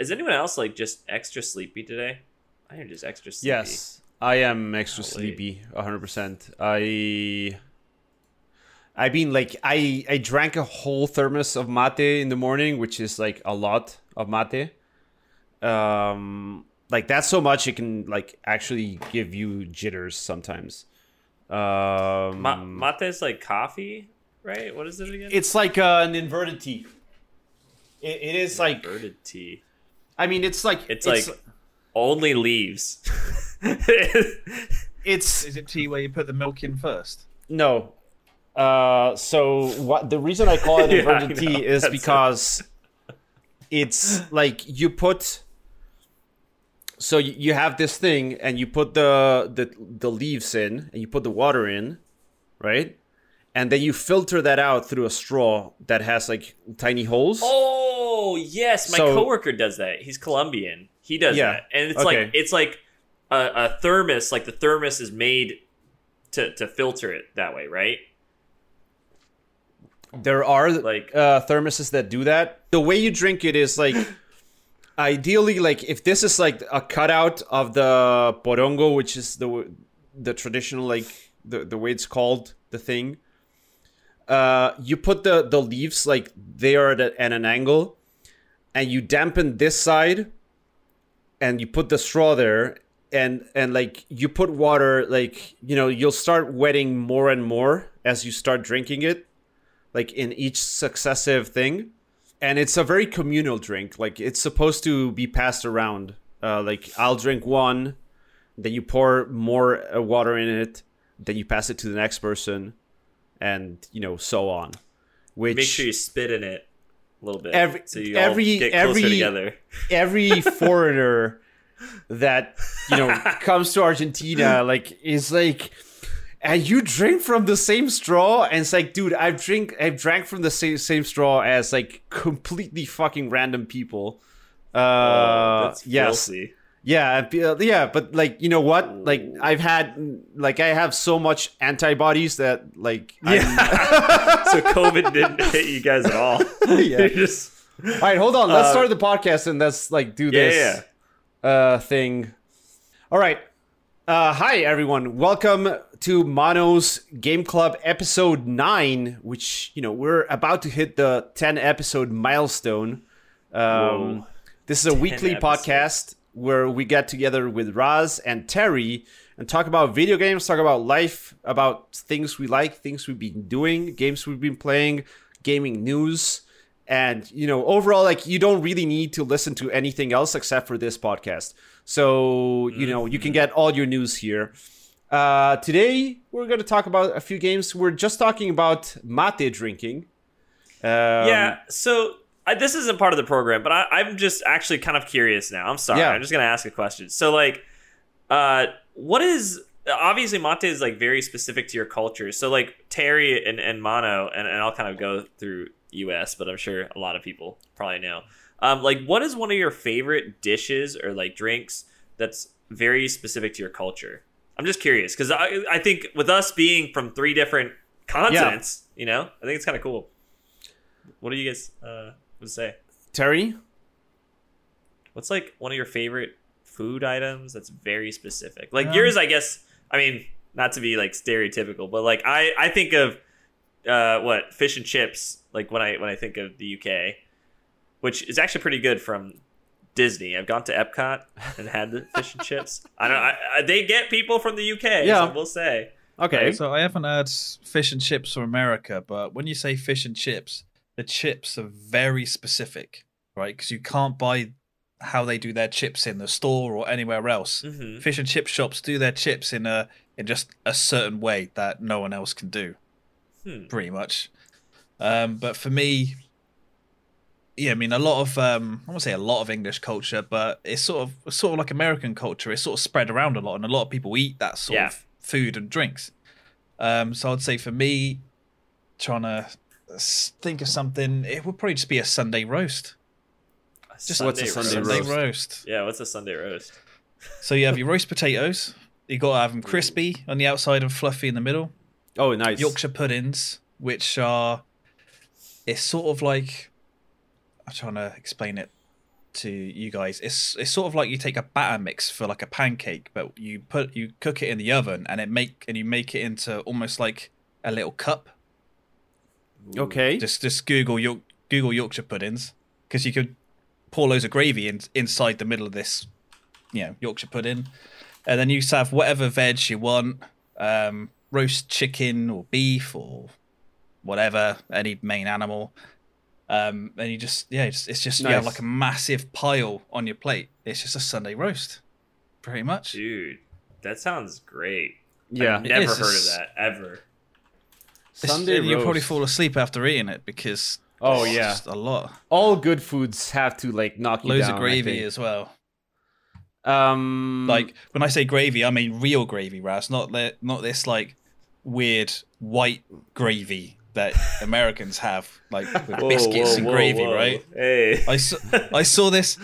Is anyone else like just extra sleepy today? I am just extra sleepy. Yes, I am extra sleepy, hundred percent. I, I mean, like I I drank a whole thermos of mate in the morning, which is like a lot of mate. Um, like that's so much it can like actually give you jitters sometimes. Um, Ma- mate is like coffee, right? What is it again? it's like uh, an inverted tea. It, it is like inverted tea. I mean, it's like It's, like only leaves. it's Is it tea where you put the milk in first? No. Uh, so what the reason I call it Yeah, inverted I tea is That's because it's like you put so you, you have this thing and you put the, the the leaves in and you put the water in, right? And then you filter that out through a straw that has like tiny holes. oh yes, my So- coworker does that. He's Colombian. He does Yeah. that, and it's Okay. like it's like a, a thermos. Like the thermos is made to to filter it that way, right? There are Like- uh, thermoses that do that. The way you drink it is like ideally like if this is like a cutout of the porongo, which is the the traditional like the the way it's called the thing. Uh, you put the the leaves like they are at, at an angle, and you dampen this side, and you put the straw there, and and like you put water like you know you'll start wetting more and more as you start drinking it like in each successive thing. And it's a very communal drink. Like it's supposed to be passed around. Uh, like i'll drink one then you pour more uh, water in it then you pass it to the next person and you know so on. Which Make sure you spit in it a little bit, Every- so you every- get closer every- together. every foreigner that you know comes to Argentina like is like and you drink from the same straw and it's like dude I've drink I've drank from the same same straw as like completely fucking random people uh oh, that's yes filthy. Yeah uh, yeah but like you know what like I've had like I have so much antibodies that like I'm- Yeah. so COVID didn't hit you guys at all. Yeah. Just all right hold on let's Uh, start the podcast and let's like do yeah, this yeah. uh thing. All right. Uh hi everyone. Welcome to Mono's Game Club episode 9, which, you know, we're about to hit the 10 episode milestone. Um Whoa. this is a weekly episodes. podcast where we get together with Raz and Terry and talk about video games, talk about life, about things we like, things we've been doing, games we've been playing, gaming news. And, you know, overall, like, you don't really need to listen to anything else except for this podcast. So, you know, you can get all your news here. Uh, today, we're going to talk about a few games. We're just talking about mate drinking. Um, yeah. So I, this isn't part of the program, but I, I'm just actually kind of curious now. I'm sorry. Yeah. I'm just gonna ask a question. So like, uh, what is obviously mate is like very specific to your culture. So like Terry and, and Mono, and, and I'll kind of go through U.S., but I'm sure a lot of people probably know. Um, like, what is one of your favorite dishes or like drinks that's very specific to your culture? I'm just curious because I, I think with us being from three different continents, you know, I think it's kind of cool. What do you guys uh, would say? Terry? What's like one of your favorite food items that's very specific? Like Um, yours, I guess. I mean, not to be like stereotypical, but like I I think of uh, what fish and chips. Like when I when I think of the UK, which is actually pretty good from Disney. I've gone to Epcot and had the fish and chips. I don't. I, I, they get people from the UK. Yeah. so we'll say. Okay. So I haven't had fish and chips from America, but when you say fish and chips, the chips are very specific, right? Because you can't buy how they do their chips in the store or anywhere else. hmm Fish and chip shops do their chips in a in just a certain way that no one else can do, Hmm. pretty much. Um, but for me, yeah, I mean a lot of um, I won't say a lot of English culture, but it's sort of sort of like American culture. It's sort of spread around a lot, and a lot of people eat that sort Yeah. of food and drinks. Um, so I'd say for me, trying to think of something, it would probably just be a Sunday roast. Just what's a Sunday Sunday roast? roast. Yeah, what's a Sunday roast? So you have your roast potatoes. You got to have them crispy on the outside and fluffy in the middle. Oh, nice. Yorkshire puddings, which are, it's sort of like, I'm trying to explain it. to you guys. It's it's sort of like you take a batter mix for like a pancake, but you put you cook it in the oven and it make and you make it into almost like a little cup. Okay. Just just Google York, Google Yorkshire puddings because you could pour loads of gravy in, inside the middle of this, you know, Yorkshire pudding, and then you just have whatever veg you want, um, roast chicken or beef or whatever, any main animal. Um, and you just yeah, it's, it's just you have like a massive pile on your plate. It's just a Sunday roast, pretty much. Dude, that sounds great. yeah. I've never is. heard of that ever. Sunday you'll probably fall asleep after eating it because Oh, it's yeah. just a lot. All good foods have to like knock you Loads down. of gravy as well. Um, Like when I say gravy, I mean real gravy, Raz, not the, not this like weird white gravy that Americans have, like with Whoa, biscuits whoa, and whoa, gravy, right? Hey. I saw, I saw this.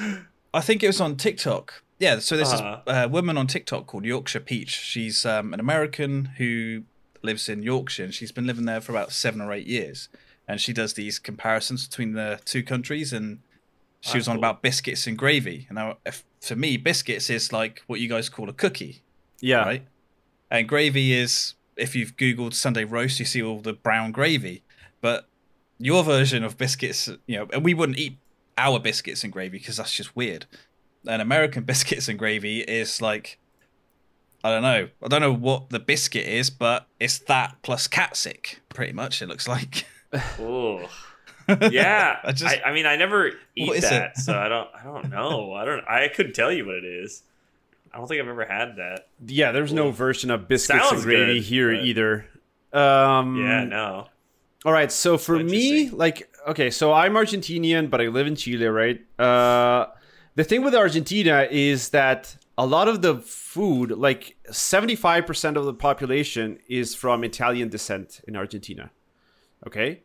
I think it was on TikTok. Yeah, so there's Uh-huh. this uh, woman on TikTok called Yorkshire Peach. She's um, an American who lives in Yorkshire, and she's been living there for about seven or eight years. And she does these comparisons between the two countries, and she was on about biscuits and gravy. And now, if, for me, biscuits is like what you guys call a cookie, yeah. right? And gravy is, if you've Googled Sunday roast, you see all the brown gravy. But your version of biscuits, you know, and we wouldn't eat our biscuits and gravy because that's just weird. And American biscuits and gravy is like, I don't know. I don't know what the biscuit is, but it's that plus catsick, pretty much, it looks like. Ooh. Yeah. I I, just- I, mean, I never eat that, it? so I don't. I don't know. I don't. I couldn't tell you what it is. I don't think I've ever had that. Yeah, there's no version of biscuits and gravy good, here but- either. Um, Yeah. No. All right, so for me, like, okay, so I'm Argentinian, but I live in Chile, right? Uh, the thing with Argentina is that a lot of the food, like 75% of the population, is from Italian descent in Argentina. Okay,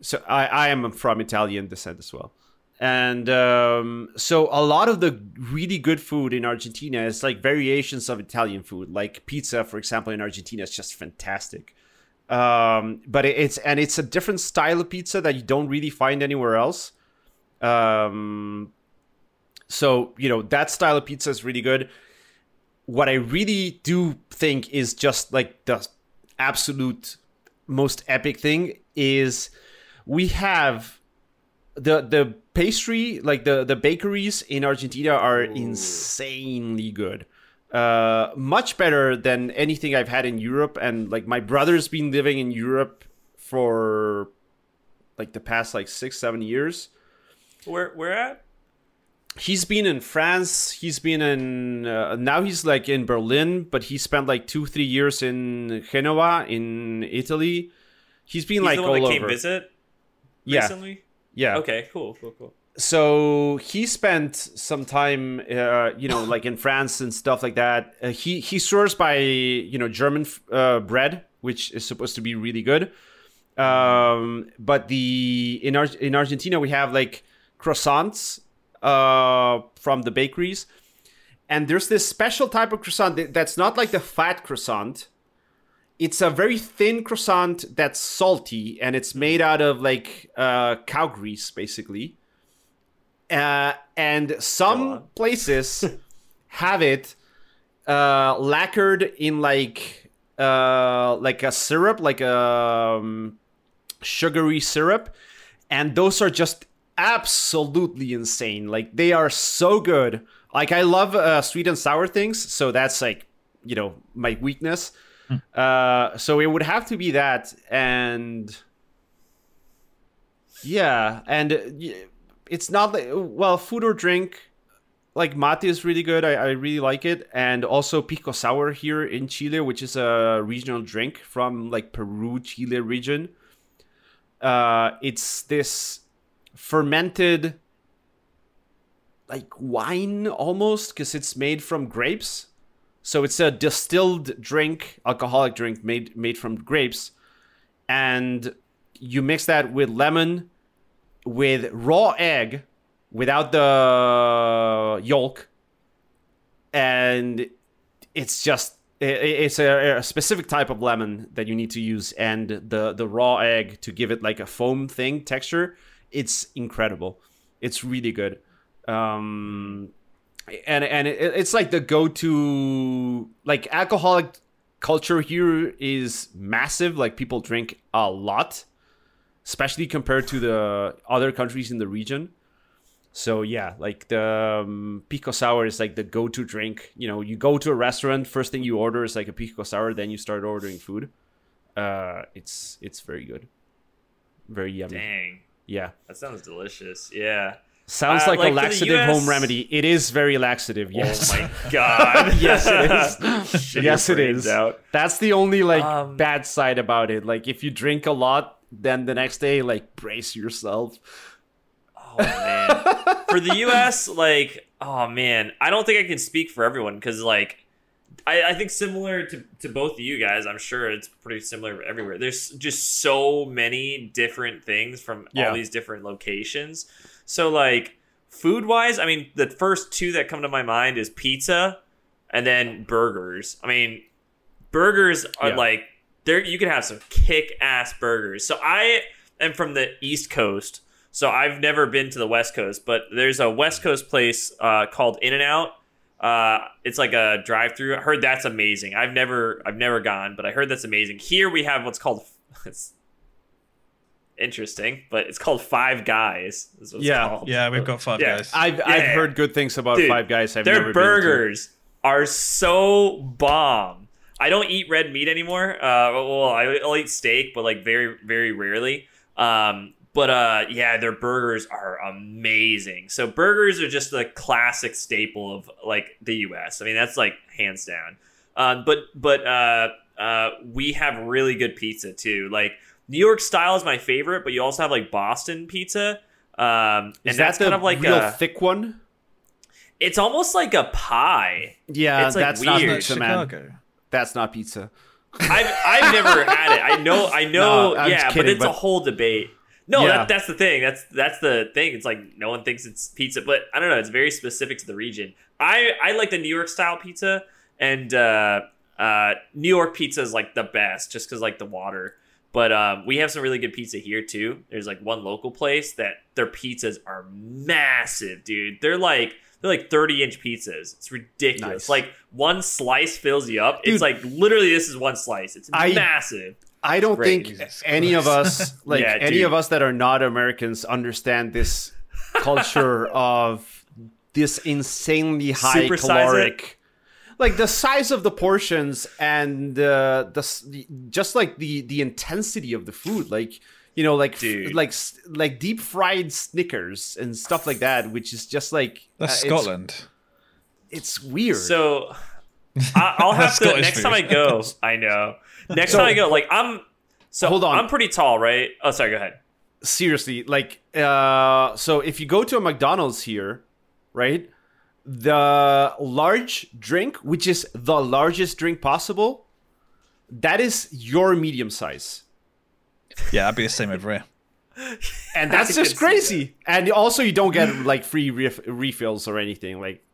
so I, I am from Italian descent as well. And um, so a lot of the really good food in Argentina is like variations of Italian food, like pizza, for example, in Argentina is just fantastic um but it's and it's a different style of pizza that you don't really find anywhere else um so you know that style of pizza is really good. What i really do think is just like the absolute most epic thing is we have the the pastry like the the bakeries in argentina are insanely good. Uh much better than anything i've had in europe. And like my brother's been living in europe for like the past like six seven years. Where where at? He's been in france he's been in uh, now he's like in berlin but he spent like two three years in genoa in italy he's been He's like the one all that over came visit yeah recently. yeah Okay. Cool. Cool. Cool. so he spent some time uh, you know like in france and stuff like that uh, he he swears by you know german uh, bread which is supposed to be really good um but the in Ar- in argentina we have like croissants uh from the bakeries. And there's this special type of croissant that's not like the fat croissant. It's a very thin croissant that's salty and it's made out of like uh, cow grease basically. Uh, and some places have it uh, lacquered in like uh, like a syrup like a um, sugary syrup. And those are just absolutely insane. Like they are so good. Like i love uh, sweet and sour things so that's like you know my weakness. Uh so it would have to be that and yeah and it's not like well food or drink like mate is really good. I, I really like it. And also pisco sour here in chile which is a regional drink from like peru chile region. Uh it's this fermented like wine almost because it's made from grapes. So it's a distilled drink alcoholic drink made made from grapes. And you mix that with lemon with raw egg without the yolk. And it's just it's a, a specific type of lemon that you need to use and the the raw egg to give it like a foam thing texture it's incredible it's really good Um, and and it, it's like the go-to like alcoholic culture here is massive. Like people drink a lot, especially compared to the other countries in the region. So yeah, like the um, pisco sour is like the go-to drink. You know, you go to a restaurant, first thing you order is like a pisco sour, then you start ordering food. Uh, it's it's very good, very yummy. Dang, Yeah, that sounds delicious. Yeah. sounds Uh, like, like a laxative US home remedy. It is very laxative. Yes. Oh my god. yes, it is. Yes, it is. Out. That's the only like Um, bad side about it. Like if you drink a lot, then the next day, like brace yourself. Oh man. for the US, like, oh man, I don't think I can speak for everyone because like I, I think similar to, to both of you guys, I'm sure it's pretty similar everywhere. There's just so many different things from Yeah. all these different locations. So like food wise, I mean the first two that come to my mind is pizza and then burgers. I mean burgers are Yeah. like there you can have some kick ass burgers. So I am from the East Coast. So I've never been to the West Coast, but there's a West Coast place uh, called In and Out. Uh, it's like a drive-through. I heard that's amazing. I've never, I've never gone, but I heard that's amazing. Here we have what's called, it's interesting, but it's called Five Guys. Is what it's Yeah, called. Yeah, we've got five Yeah. guys. I've I've Yeah. heard good things about Dude, Five Guys. I've Their never burgers are so bomb. I don't eat red meat anymore. Uh, well, I- I'll eat steak, but like very, very rarely. Um, but uh, yeah, their burgers are amazing. So burgers are just the classic staple of like the U.S. I mean, that's like hands down. Um, but but uh, uh, we have really good pizza too. Like New York style is my favorite, but you also have like Boston pizza. Um, and Is that's that the kind of like real a, thick one? it's almost like a pie. Yeah, It's, like, that's weird. not pizza, man. That's not pizza. I've I've never had it. I know I know No, yeah, just but kidding, it's a whole debate. No, Yeah. that, that's the thing. That's that's the thing. It's like no one thinks it's pizza, but I don't know. It's very specific to the region. I I like the New York style pizza, and uh, uh, New York pizza is like the best, just because like the water. But um, we have some really good pizza here too. There's like one local place that their pizzas are massive, dude. They're like they're like 30 inch pizzas. It's ridiculous. Nice. Like one slice fills you up. Dude. it's like literally this is one slice. It's I- massive. I don't Great. think Jesus any of us, like Yeah, any dude. of us that are not Americans, understand this culture of this insanely high Supersize caloric. Like the size of the portions and uh, the the just like the the intensity of the food, like you know, like f- like like deep fried Snickers and stuff like that, which is just like That's uh, Scotland. It's, weird. So I, I'll have to Scottish next time I go. I know. Next So- time I go, like I'm. So Hold on. I'm pretty tall, right? Oh, sorry. Go ahead. seriously like uh so if you go to a mcdonald's here right the large drink which is the largest drink possible that is your medium size Yeah, that'd be the same over here. and that's I just could see crazy and also you don't get like free ref- refills or anything like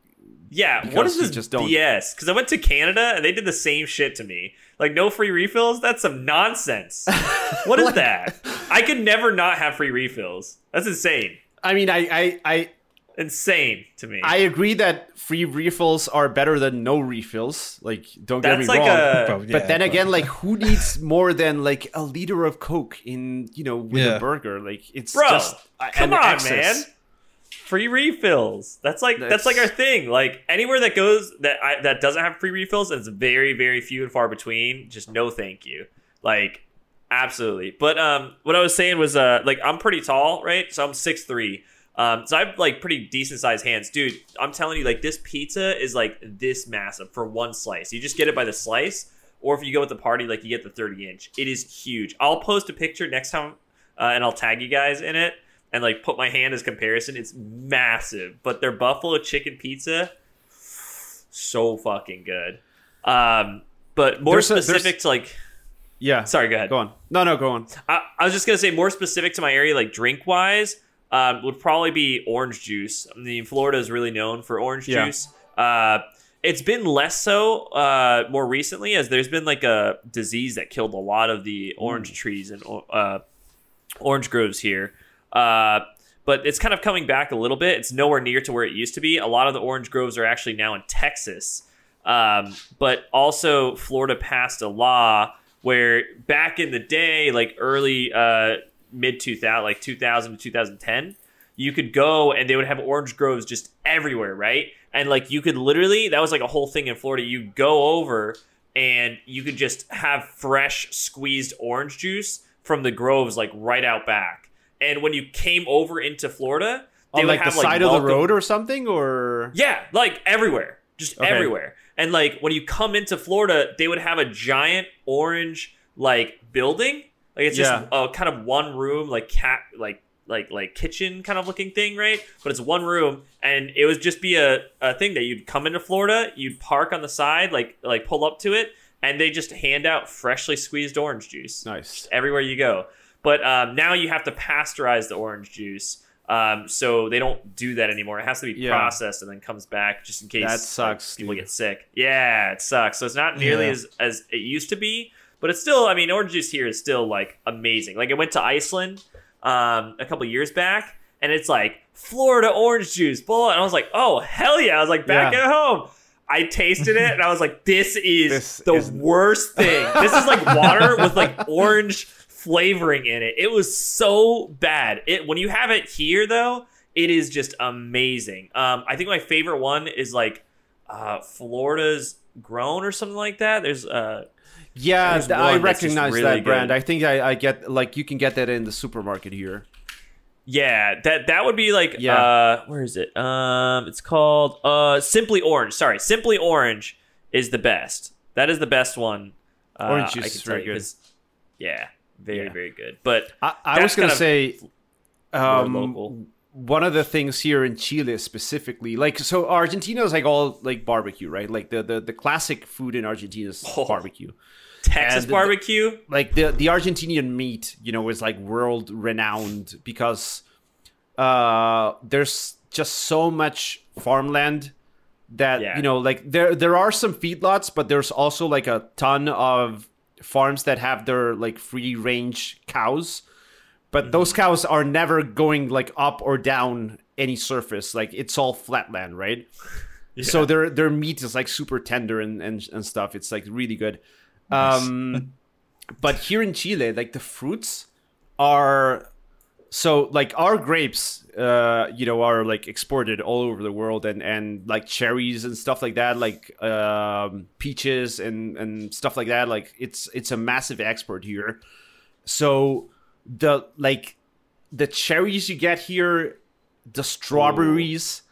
Yeah. what Because is you this just don't- BS? Because I went to Canada and they did the same shit to me. Like no free refills. That's some nonsense. What is that? I could never not have free refills. That's insane. i mean i i i Insane to me. I agree that free refills are better than no refills. Like, don't get me like wrong. a. Bro, but yeah, then again, like, who needs more than like a liter of Coke in you know with Yeah. a burger? Like, it's Bro, just come an on, excess. man. Free refills. That's like that's, That's- like our thing. Like anywhere that goes that I, that doesn't have free refills, it's very very few and far between. Just no, thank you. Like absolutely. But um, what I was saying was uh, like I'm pretty tall, right? So I'm six three. Um, so I have like pretty decent sized hands, dude. I'm telling you, like this pizza is like this massive for one slice. You just get it by the slice, or if you go with the party, like you get the 30 inch. It is huge. I'll post a picture next time, uh, and I'll tag you guys in it, and like put my hand as comparison. It's massive, but their buffalo chicken pizza, so fucking good. Um, but more There's a- specific to like, Yeah. sorry, go ahead. Go on. No, no, go on. I, I was just gonna say more specific to my area, like drink wise, um, would probably be orange juice. I mean, Florida is really known for orange Yeah. juice. Uh, it's been less so uh, more recently, as there's been like a disease that killed a lot of the orange trees and uh, orange groves here. Uh, but it's kind of coming back a little bit. It's nowhere near to where it used to be. A lot of the orange groves are actually now in Texas. Um, but also, Florida passed a law where back in the day, like early uh, mid 2000, like 2000 to 2010, you could go and they would have orange groves just everywhere, right? And like you could literally, that was like a whole thing in Florida. You go over and you could just have fresh squeezed orange juice from the groves, like right out back. And when you came over into Florida, they On would like the have, side of the road or something, or yeah, like everywhere, just Okay. everywhere. And like when you come into Florida, they would have a giant orange like building. Like it's just Yeah. a kind of one room, like cat, like like like kitchen kind of looking thing, right? But it's one room, and it would just be a, a thing that you'd come into Florida, you'd park on the side, like like pull up to it, and they just hand out freshly squeezed orange juice nice. everywhere you go. But um, now you have to pasteurize the orange juice. Um, so they don't do that anymore. It has to be Yeah. processed and then comes back just in case That like, sucks, people dude. get sick. Yeah, it sucks. So it's not nearly Yeah. as as it used to be, but it's still. I mean, orange juice here is still like amazing. Like I went to Iceland um, a couple years back, and it's like Florida orange juice, bull, and I was like, oh hell yeah! I was like back Yeah. at home. I tasted it and I was like, this is This the is- worst thing. This is like water with like orange flavoring in it. It was so bad. It when you have it here though, it is just amazing. Um, I think my favorite one is like uh, Florida's grown or something like that. There's uh, Yeah, There's I recognize really that brand. good. I think I, I get like you can get that in the supermarket here. yeah, that that would be like Yeah. uh, where is it? Um, it's called uh, Simply Orange. Sorry, Simply Orange is the best. That is the best one. Uh, Orange juice I is very good. Yeah, very Yeah. very good. But I, I was gonna say, um, local. one of the things here in Chile specifically, like so, Argentina is like all like barbecue, right? Like the the, the classic food in Argentina is Oh. barbecue. Texas And the- barbecue. Like the the Argentinian meat, you know, is like world renowned because uh there's just so much farmland that Yeah. you know like there there are some feedlots but there's also like a ton of farms that have their like free range cows but those cows are never going like up or down any surface. Like it's all flatland right? So their their meat is like super tender and and, and stuff. It's like really good. Um but here in chile like the fruits are so like our grapes uh you know are like exported all over the world and and like cherries and stuff like that like um peaches and and stuff like that like it's it's a massive export here. So the like the cherries you get here the strawberries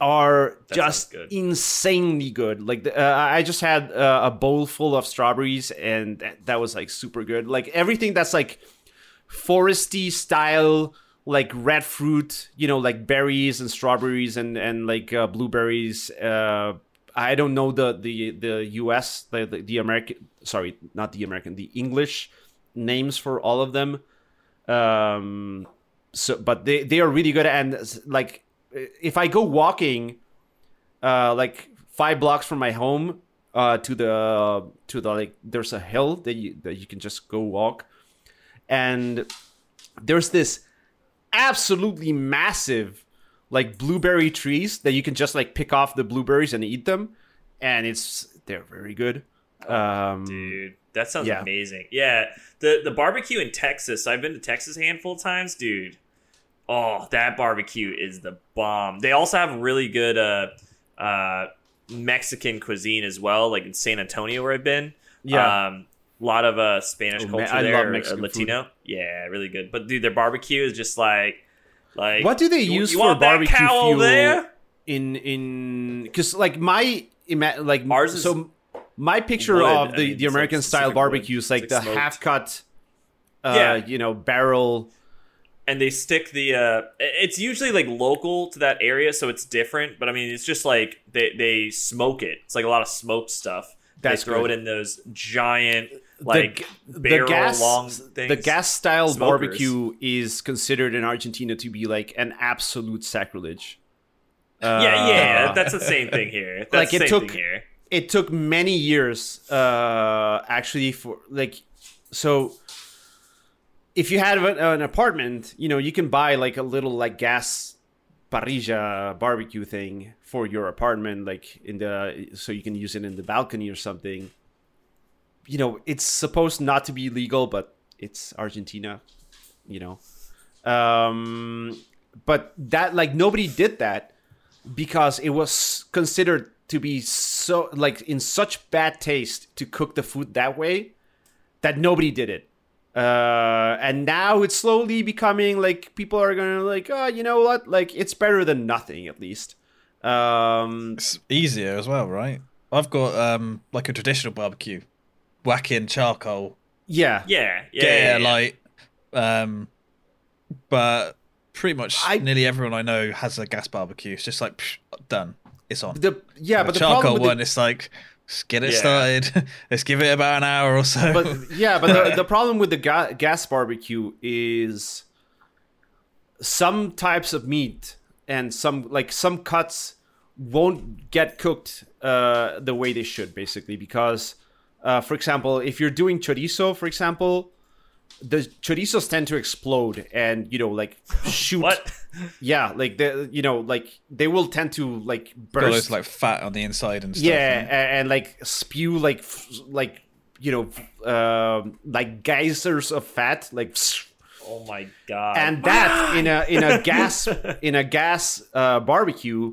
are That just good. insanely good. Like the, uh, i just had uh, a bowl full of strawberries and that was like super good. Like everything that's like foresty style like red fruit you know like berries and strawberries and and like uh, blueberries uh i don't know the the the us the, the the american sorry not the american the english names for all of them. Um so but they they are really good. And like if i go walking uh like five blocks from my home uh to the to the like there's a hill that you that you can just go walk and there's this absolutely massive like blueberry trees that you can just like pick off the blueberries and eat them and it's they're very good um Dude, that sounds Yeah. amazing. Yeah, the the barbecue in Texas. I've been to Texas a handful of times, dude. Oh, that barbecue is the bomb. They also have really good uh uh Mexican cuisine as well, like in San Antonio where I've been. Yeah. Um a lot of uh Spanish Oh, man, culture I there, love uh, Mexican Latino. Yeah, really good. But dude, their barbecue is just like like What do they you- use you for want barbecue fuel? there? in in because like my ima- like Ours is so my picture wood. of I the mean, the it's, like, American style wood. barbecues like It's, the smoked. half cut uh Yeah. you know barrel and they stick the uh it's usually like local to that area so it's different but i mean it's just like they they smoke it it's like a lot of smoked stuff That's they throw good. it in those giant like the, the gas long the gas style Smokers. barbecue is considered in Argentina to be like an absolute sacrilege. yeah yeah Uh, that's the same thing here that's Like, it took- it took many years uh actually for like so if you have an, an apartment, you know, you can buy like a little like gas parrilla barbecue thing for your apartment, like in the so you can use it in the balcony or something. You know, it's supposed not to be legal, but it's Argentina, you know. Um, but that like nobody did that because it was considered to be so like in such bad taste to cook the food that way that nobody did it. Uh, and now it's slowly becoming like people are gonna like, oh, you know what? Like it's better than nothing at least. Um, It's easier as well, right? I've got um like a traditional barbecue, whack in charcoal, yeah, Yeah, yeah, get yeah, yeah. light, um, but pretty much I- nearly everyone I know has a gas barbecue. It's just like psh, done, it's on. the yeah, but the charcoal problem with one, the, it's like let's get it Yeah. started. let's give it about an hour or so. but yeah, but the, the problem with the ga- gas barbecue is some types of meat and some like some cuts won't get cooked uh, the way they should, basically, because, uh, for example, if you're doing chorizo, for example, the chorizos tend to explode and you know like shoot. What? Yeah, like the you know like they will tend to like got burst. loads like fat on the inside and stuff. yeah, right? and, and like spew like f- like you know um like geysers of fat like Oh my god. and that in a in a gas in a gas uh, barbecue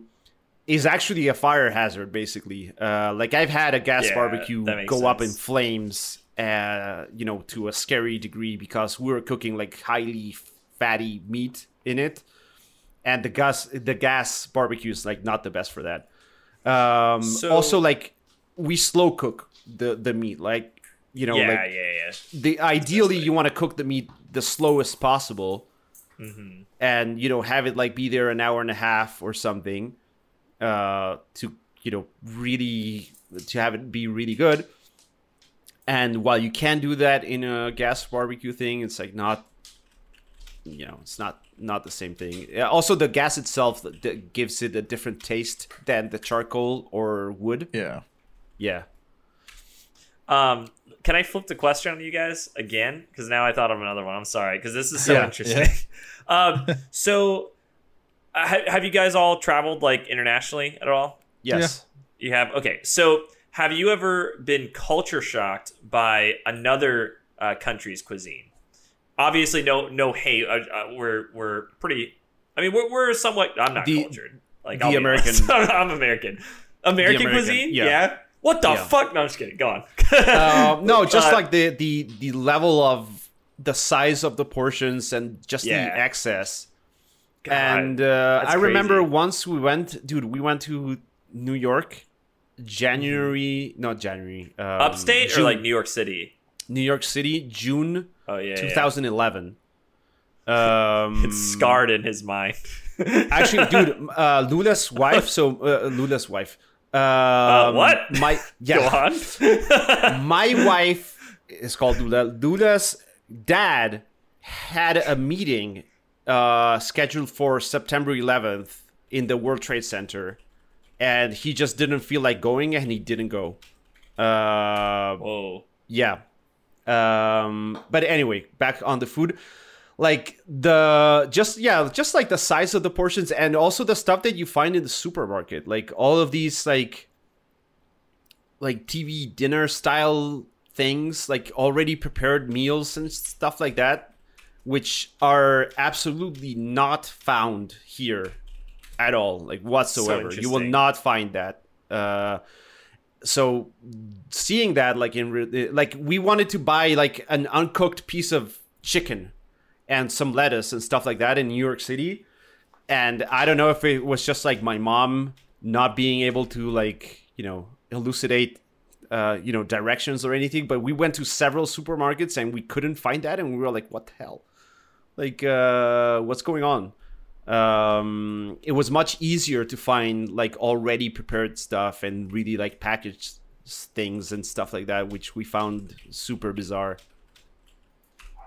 is actually a fire hazard basically. Uh, like i've had a gas Yeah, barbecue go up in flames uh, you know to a scary degree because we were cooking like highly fatty meat in it. And the gas the gas barbecue is like not the best for that. Um So- also like we slow cook the the meat like you know yeah, like yeah, yeah. the ideally you want to cook the meat the slowest possible and you know have it like be there an hour and a half or something uh to you know really to have it be really good and while you can do that in a gas barbecue thing it's like not you know it's not not the same thing also the gas itself that- that gives it a different taste than the charcoal or wood yeah. yeah Um, can I flip the question on you guys again? Because now I thought of another one. I'm sorry, because this is so Yeah, interesting. um, so ha- have you guys all traveled like internationally at all? yes You have. Okay, so have you ever been culture shocked by another uh, country's cuisine? Obviously, no, no hate. Uh, uh, we're we're pretty. I mean, we're, we're somewhat. I'm not The- cultured. Like the I'll American. I'm American. American, American, cuisine. yeah. Yeah. What the Yeah. fuck? No, I'm just kidding. Go on. uh, no, just Uh, like the the the level of the size of the portions and just Yeah. the excess. God, and uh, I remember crazy. once we went, dude. We went to New York, January, not January, um, upstate or like New York City? New York City, June Oh yeah, yeah. 2011. Um, It's scarred in his mind. Actually, dude, uh, Lula's wife. So uh, Lula's wife. Um, Uh, what? My yeah. My wife is called Lula. Lula's dad had a meeting uh, scheduled for September 11th in the World Trade Center, and he just didn't feel like going, and he didn't go. Uh, Whoa. yeah. Um, but anyway, back on the food. Like the just yeah, just like the size of the portions and also the stuff that you find in the supermarket. Like all of these like like TV dinner style things, like already prepared meals and stuff like that, which are absolutely not found here at all, like whatsoever. you will not find that. Uh, so seeing that like in re- like we wanted to buy like an uncooked piece of chicken and some lettuce and stuff like that in New York City and I don't know if it was just like my mom not being able to like you know elucidate uh, you know directions or anything but we went to several supermarkets and we couldn't find that and we were like what the hell like uh, what's going on um, it was much easier to find like already prepared stuff and really like packaged things and stuff like that which we found super bizarre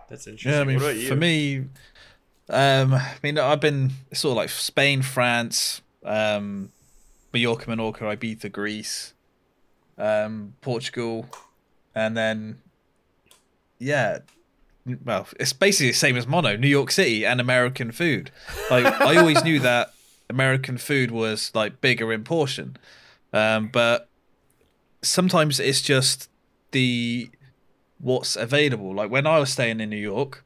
That's interesting. Yeah, I mean, what about you? for me, um, I mean, I've been sort of like Spain, France, um, Mallorca, Menorca, Ibiza, Greece, um, Portugal, and then, yeah, well, it's basically the same as mono, New York City and American food. Like I always knew that American food was like bigger in portion, um, but sometimes it's just the what's available. Like when I was staying in New York,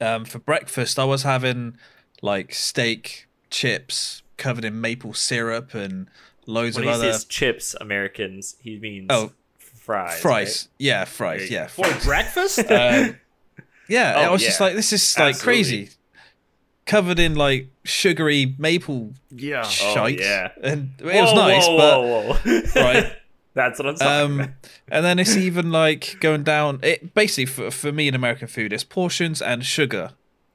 um, for breakfast I was having like steak, chips covered in maple syrup, and loads When of he other says chips, Americans, he means Oh, fries. fries. Yeah, fries. Yeah, For breakfast? Um, yeah, I Oh, was just like, this is like Absolutely. crazy. Covered in like sugary maple yeah. Oh, shite. yeah. And it Whoa, was nice, whoa, but whoa, whoa. right. That's what I'm talking about. Um, and then it's even like going down. It basically for for me in American food, it's portions and sugar.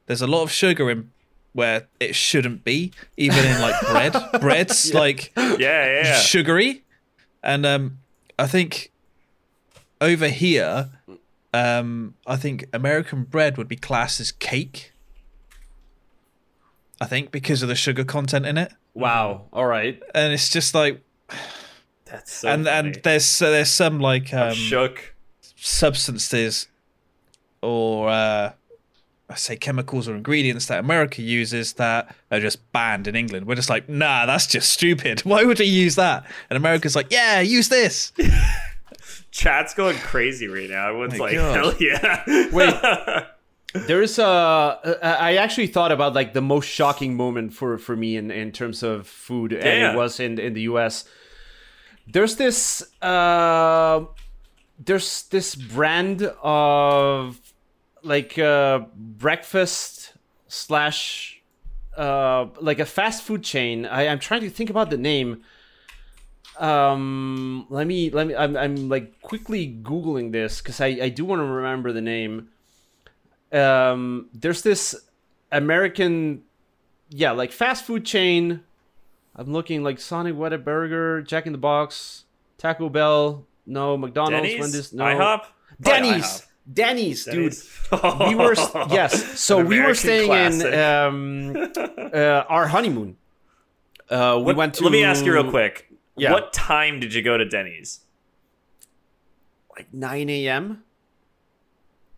There's a lot of sugar in where it shouldn't be, even in like bread. Bread's like Yeah, yeah. yeah. sugary, and um, I think over here, um, I think American bread would be classed as cake. I think because of the sugar content in it, Wow. All right. and it's just like, That's so and funny. and there's so there's some like um, shook. substances or uh, I say chemicals or ingredients that America uses that are just banned in England. We're just like, nah, that's just stupid. Why would we use that? And America's like, yeah, use this. Chat's going crazy right now. Everyone's My like, God. hell yeah. Wait. There's uh I actually thought about like the most shocking moment for for me in in terms of food and Yeah. it was in in the US. There's this uh there's this brand of like uh breakfast slash uh like a fast food chain. I, I'm trying to think about the name. Um let me let me I'm I'm like quickly googling this because I, I do want to remember the name. Um there's this american yeah like fast food chain. I'm looking like sonic Whataburger, jack in the box taco bell no mcdonald's Denny's? wendy's no. IHOP? denny's. Probably denny's dude. We were yes. So we were staying classic. in um uh, our honeymoon. Uh we What- went to Let me ask you real quick. Yeah. What time did you go to Denny's? like 9 a.m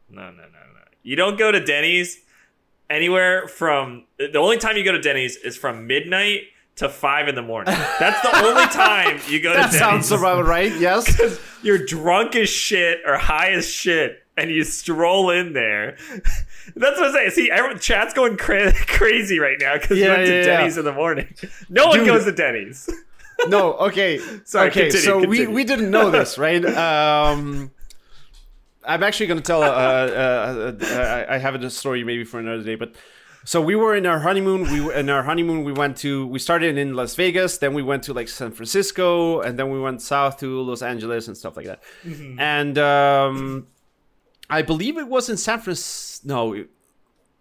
No, no, no, no. You don't go to Denny's anywhere from the only time you go to Denny's is from midnight to five in the morning. That's the only time you go to Denny's. that sounds about right yes You're drunk as shit or high as shit, and you stroll in there. That's what I'm saying. See, everyone, chat's going cra- crazy right now because Yeah, we went to yeah, yeah. Denny's in the morning. No one goes to Denny's. no okay. Sorry, okay continue, so we continue. we didn't know this right? Um i'm actually going to tell uh, uh, uh, i have a story maybe for another day but so we were in our honeymoon we in our honeymoon we went to we started in las vegas then we went to like san francisco and then we went south to los angeles and stuff like that. And um i believe it was in san francisco no it-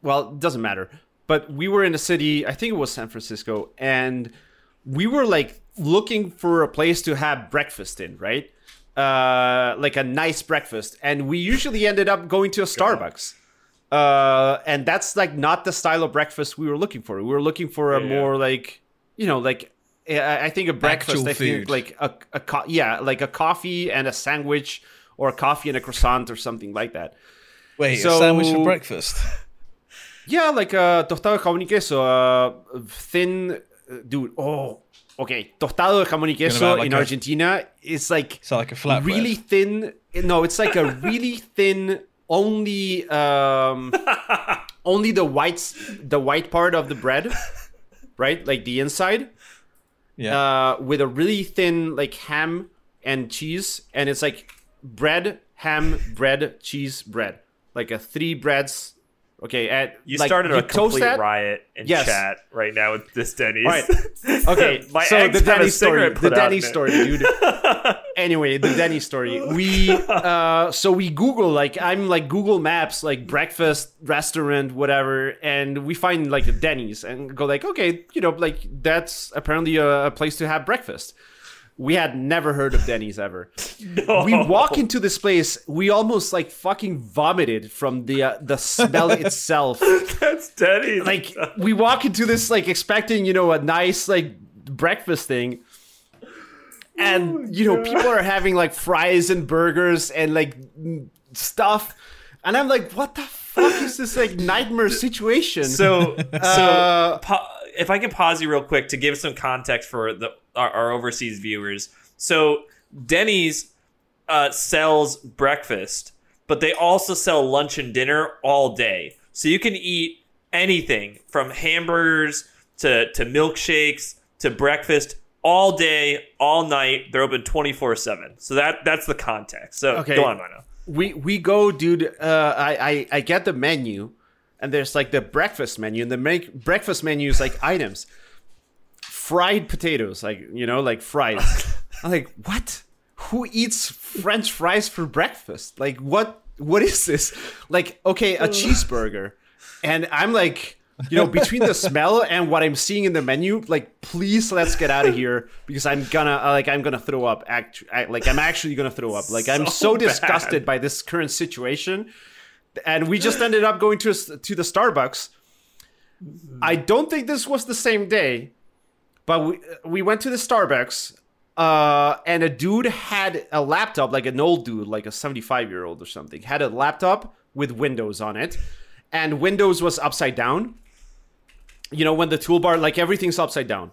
well it doesn't matter. But we were in a city i think it was san francisco and we were like looking for a place to have breakfast in, right? Uh, like a nice breakfast, and we usually ended up going to a Starbucks. Uh, and that's like not the style of breakfast we were looking for. We were looking for a Yeah. more like, you know, like I think a breakfast. Actual I think food. like a, a co- yeah, like a coffee and a sandwich, or a coffee and a croissant, or something like that. Wait, So- a sandwich for breakfast. Yeah, like a jamón y queso, uh, thin, uh, dude. Oh, okay, tostado de jamón y queso like in a- Argentina is like so like a flat really thin. No, it's like a really thin. Only, um, only the whites, the white part of the bread, right? Like the inside, Yeah. uh, with a really thin like ham and cheese, and it's like bread, ham, bread, cheese, bread, like a three breads. Okay, at You like, started you a complete that. riot in Yes. chat right now with this Denny's. All right. Okay, My so ex the Denny story, the Denny story, dude. anyway, the Denny story. We uh, so we Google like I'm like Google Maps like breakfast restaurant whatever, and we find like a Denny's and go like okay, you know like that's apparently a, a place to have breakfast. We had never heard of Denny's ever. No. We walk into this place, we almost like fucking vomited from the uh, the smell itself That's Denny's. like we walk into this like expecting you know a nice like breakfast thing and you know people are having like fries and burgers and like stuff and I'm like, what the fuck is this like nightmare situation? So, so Uh, pa- if I can pause you real quick to give some context for the our, our overseas viewers. So, Denny's uh, sells breakfast, but they also sell lunch and dinner all day. So you can eat anything from hamburgers to to milkshakes to breakfast all day, all night. They're open twenty four seven. So that that's the context. So Okay. go on, Mono. we we go, dude. Uh, I, I I get the menu, and there's like the breakfast menu, and the make breakfast menu is like items, fried potatoes, like you know, like fried. I'm like, what? Who eats French fries for breakfast? Like, what? What is this? Like, okay, a cheeseburger, and I'm like. You know, between the smell and what I'm seeing in the menu, like, please let's get out of here because I'm gonna, uh, like, I'm gonna throw up. Act, like, I'm actually gonna throw up. Like, I'm So so bad. disgusted by this current situation and we just ended up going to a, to the Starbucks. I don't think this was the same day, but we we went to the Starbucks, uh, and a dude had a laptop, like an old dude, like a seventy five year old or something, had a laptop with Windows on it, and Windows was upside down. You know when the toolbar, like everything's upside down.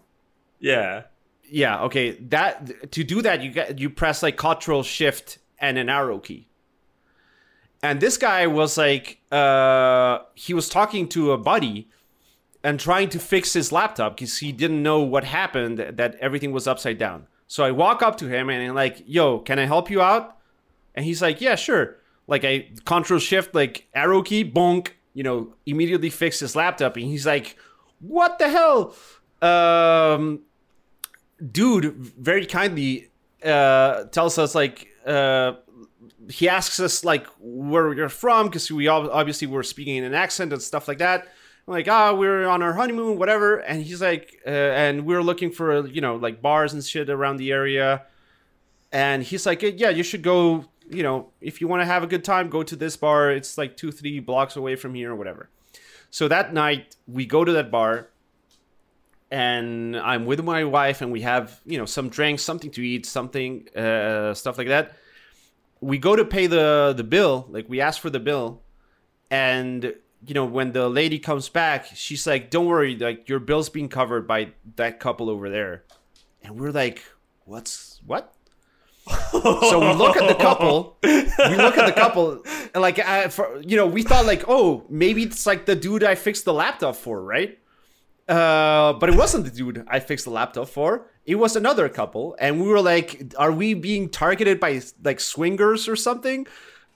Yeah. Yeah, okay. That to do that, you get you press like Control Shift and an arrow key. And this guy was like, uh, he was talking to a buddy and trying to fix his laptop because he didn't know what happened that everything was upside down. So I walk up to him and I'm like, "Yo, can I help you out?" And he's like, "Yeah, sure." Like I Control Shift, like arrow key, bonk, you know, immediately fix his laptop. And he's like, "What the hell?" Um, dude very kindly uh, tells us like uh, he asks us like where we're from because we all obviously were speaking in an accent and stuff like that. I'm like ah, we're on our honeymoon, whatever. And he's like, uh, and we're looking for you know like bars and shit around the area. And he's like, yeah, you should go. You know, if you want to have a good time, go to this bar. It's like two, three blocks away from here or whatever. So that night we go to that bar and I'm with my wife, and we have you know some drinks, something to eat, something uh, stuff like that. We go to pay the the bill, like we ask for the bill, and you know when the lady comes back, she's like, "Don't worry, like your bill's being covered by that couple over there," and we're like, "What's what?" so we look at the couple. We look at the couple, and like, uh, for, you know, we thought like, oh, maybe it's like the dude I fixed the laptop for, right? Uh, but it wasn't the dude I fixed the laptop for. It was another couple, and we were like, "Are we being targeted by like swingers or something?"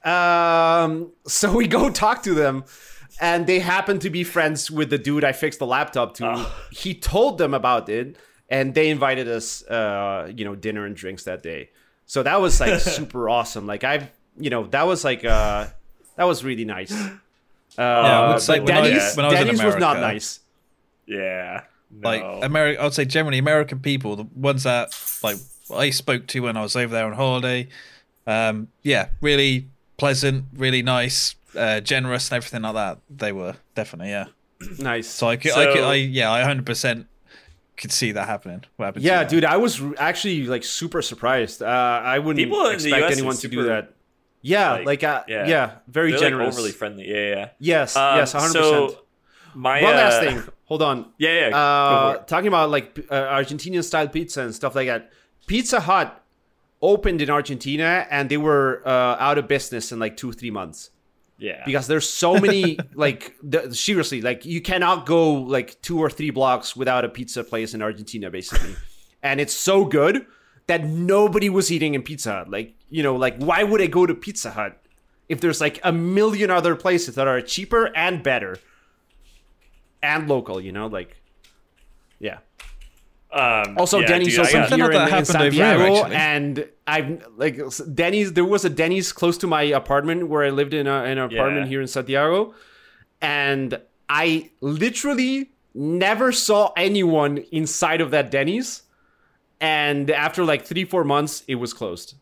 Um, so we go talk to them, and they happen to be friends with the dude I fixed the laptop to. He told them about it, and they invited us, uh, you know, dinner and drinks that day. So that was like super awesome. Like I've, you know, that was like, uh, that was really nice. Uh, would say when Denny's, I was Denny's was not nice. Yeah. No. like America. I would say generally American people, the ones that like I spoke to when I was over there on holiday. Um, yeah, really pleasant, really nice, uh, generous, and everything like that. They were definitely yeah. Nice. So I could, I could, I yeah, I hundred percent could see that happening. What happened? Yeah, dude, I was actually like super surprised. Uh, I wouldn't People expect US are anyone to do that. Yeah, like, like, uh, yeah. yeah. very They're like generous. overly friendly. Yeah, yeah. yes, Um, yes, hundred so percent. my One last uh, thing. Hold on. Yeah, yeah. Uh, talking about like uh, Argentinian style pizza and stuff like that. Pizza Hut opened in Argentina and they were uh, out of business in like two three months yeah. because there's so many like the, seriously like you cannot go like two or three blocks without a pizza place in Argentina basically, and it's so good that nobody was eating in Pizza Hut. Like you know like why would I go to Pizza Hut if there's like a million other places that are cheaper and better and local? You know like yeah. um, Also, yeah, Denny's dude, I also Something here in, in happened over here, Santiago, and I've like Denny's. There was a Denny's close to my apartment where I lived in, a, in an apartment Yeah. here in Santiago, and I literally never saw anyone inside of that Denny's. And after like three, four months, it was closed.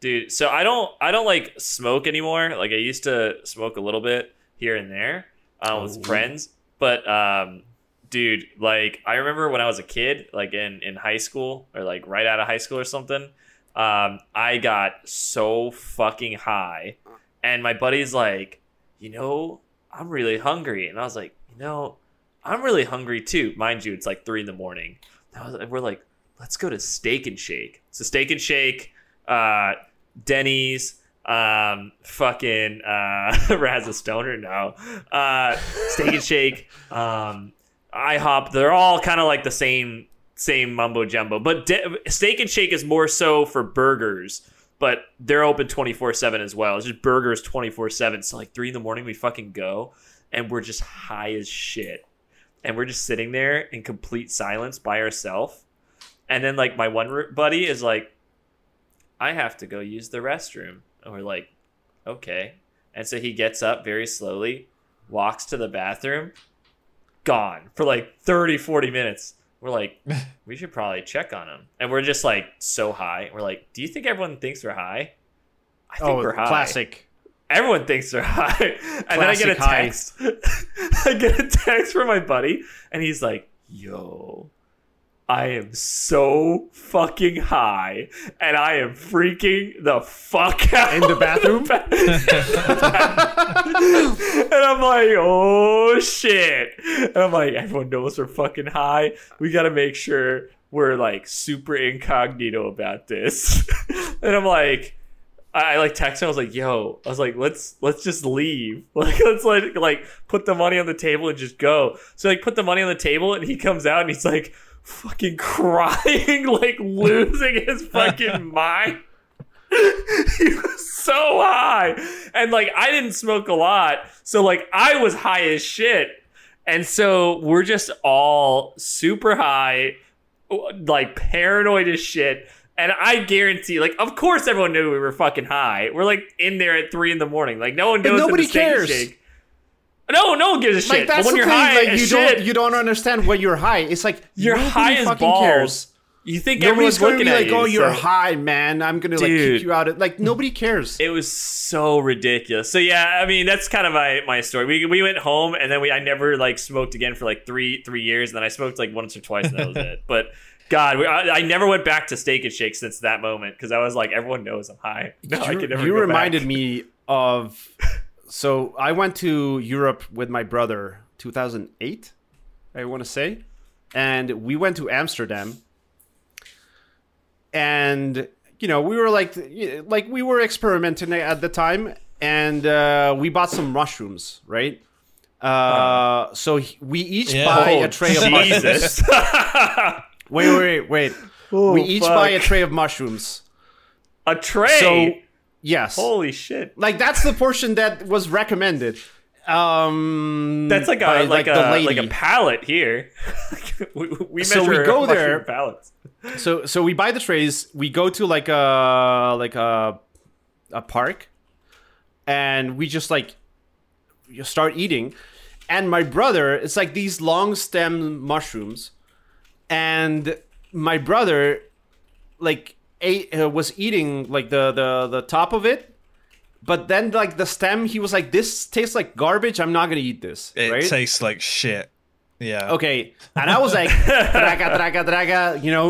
dude so i don't i don't like smoke anymore like i used to smoke a little bit here and there um, with Oh. friends but um dude like i remember when i was a kid like in in high school or like right out of high school or something um i got so fucking high and my buddy's like, you know, I'm really hungry, and I was like, you know, I'm really hungry too. Mind you, it's like three in the morning. And we're like, let's go to Steak and Shake. So Steak and Shake, uh, Denny's, um, fucking uh, Raz a Stoner, no, uh, Steak and Shake, um, IHOP. They're all kind of like the same same mumbo jumbo, but De- Steak and Shake is more so for burgers. But they're open twenty four seven as well. It's just burgers twenty four seven. So like three in the morning, we fucking go, and we're just high as shit, and we're just sitting there in complete silence by ourselves. And then like my one buddy is like, I have to go use the restroom. And we're like, okay. And so he gets up very slowly, walks to the bathroom, gone for like 30, 40 minutes. We're like, we should probably check on him. And we're just like so high. We're like, do you think everyone thinks we're high? I think oh, we're high. classic. Everyone thinks they're high. And then I get a text. I get a text from my buddy, and he's like, yo, I am so fucking high, and I am freaking the fuck out. In the bathroom? and I'm like, oh shit. And I'm like, everyone knows we're fucking high. We gotta make sure we're like super incognito about this. and I'm like, I like text him. I was like, "Yo," I was like, "Let's let's just leave. Like, let's like like put the money on the table and just go." So like, put the money on the table, and he comes out and he's like, fucking crying, like losing his fucking mind. he was so high, and like I didn't smoke a lot, so like I was high as shit, and so we're just all super high, like paranoid as shit. And I guarantee, like, of course, everyone knew we were fucking high. We're like in there at three in the morning. Like, no one goes. to nobody the cares. Shake. No, no one gives a shit. Like that's but when the you're thing. high like you shit, don't you don't understand when you're high. It's like you're high as fucking balls. cares. You think Nobody's everyone's gonna looking be at like, you. "Oh, you're so- high, man. I'm gonna like Dude. kick you out." Of, like nobody cares. It was so ridiculous. So yeah, I mean that's kind of my my story. We we went home and then we I never like smoked again for like three three years. And then I smoked like once or twice and that was it. But God, we, I, I never went back to Steak and Shake since that moment because I was like, everyone knows I'm high. No, I you could never. you reminded back. me of. So I went to Europe with my brother, 2008, I want to say, and we went to Amsterdam. And you know, we were like, like we were experimenting at the time, and uh, we bought some mushrooms, right? Uh, so he- we each Yeah. buy Oh, a tray of mushrooms. Wait, wait, wait. Oh, we each fuck. buy a tray of mushrooms. a tray. So yes, Holy shit. like that's the portion that was recommended. Um, That's like a by, like, the a like a pallet here. we, we So we go there. pallets. so so we buy the trays. We go to like a like a a park, and we just like you start eating. And my brother, it's like these long stem mushrooms, and my brother, like ate uh, was eating like the the the top of it. But then, like the stem, he was like, "This tastes like garbage. I'm not gonna eat this." It right? tastes like shit. Yeah. okay and i was like draga draga draga you know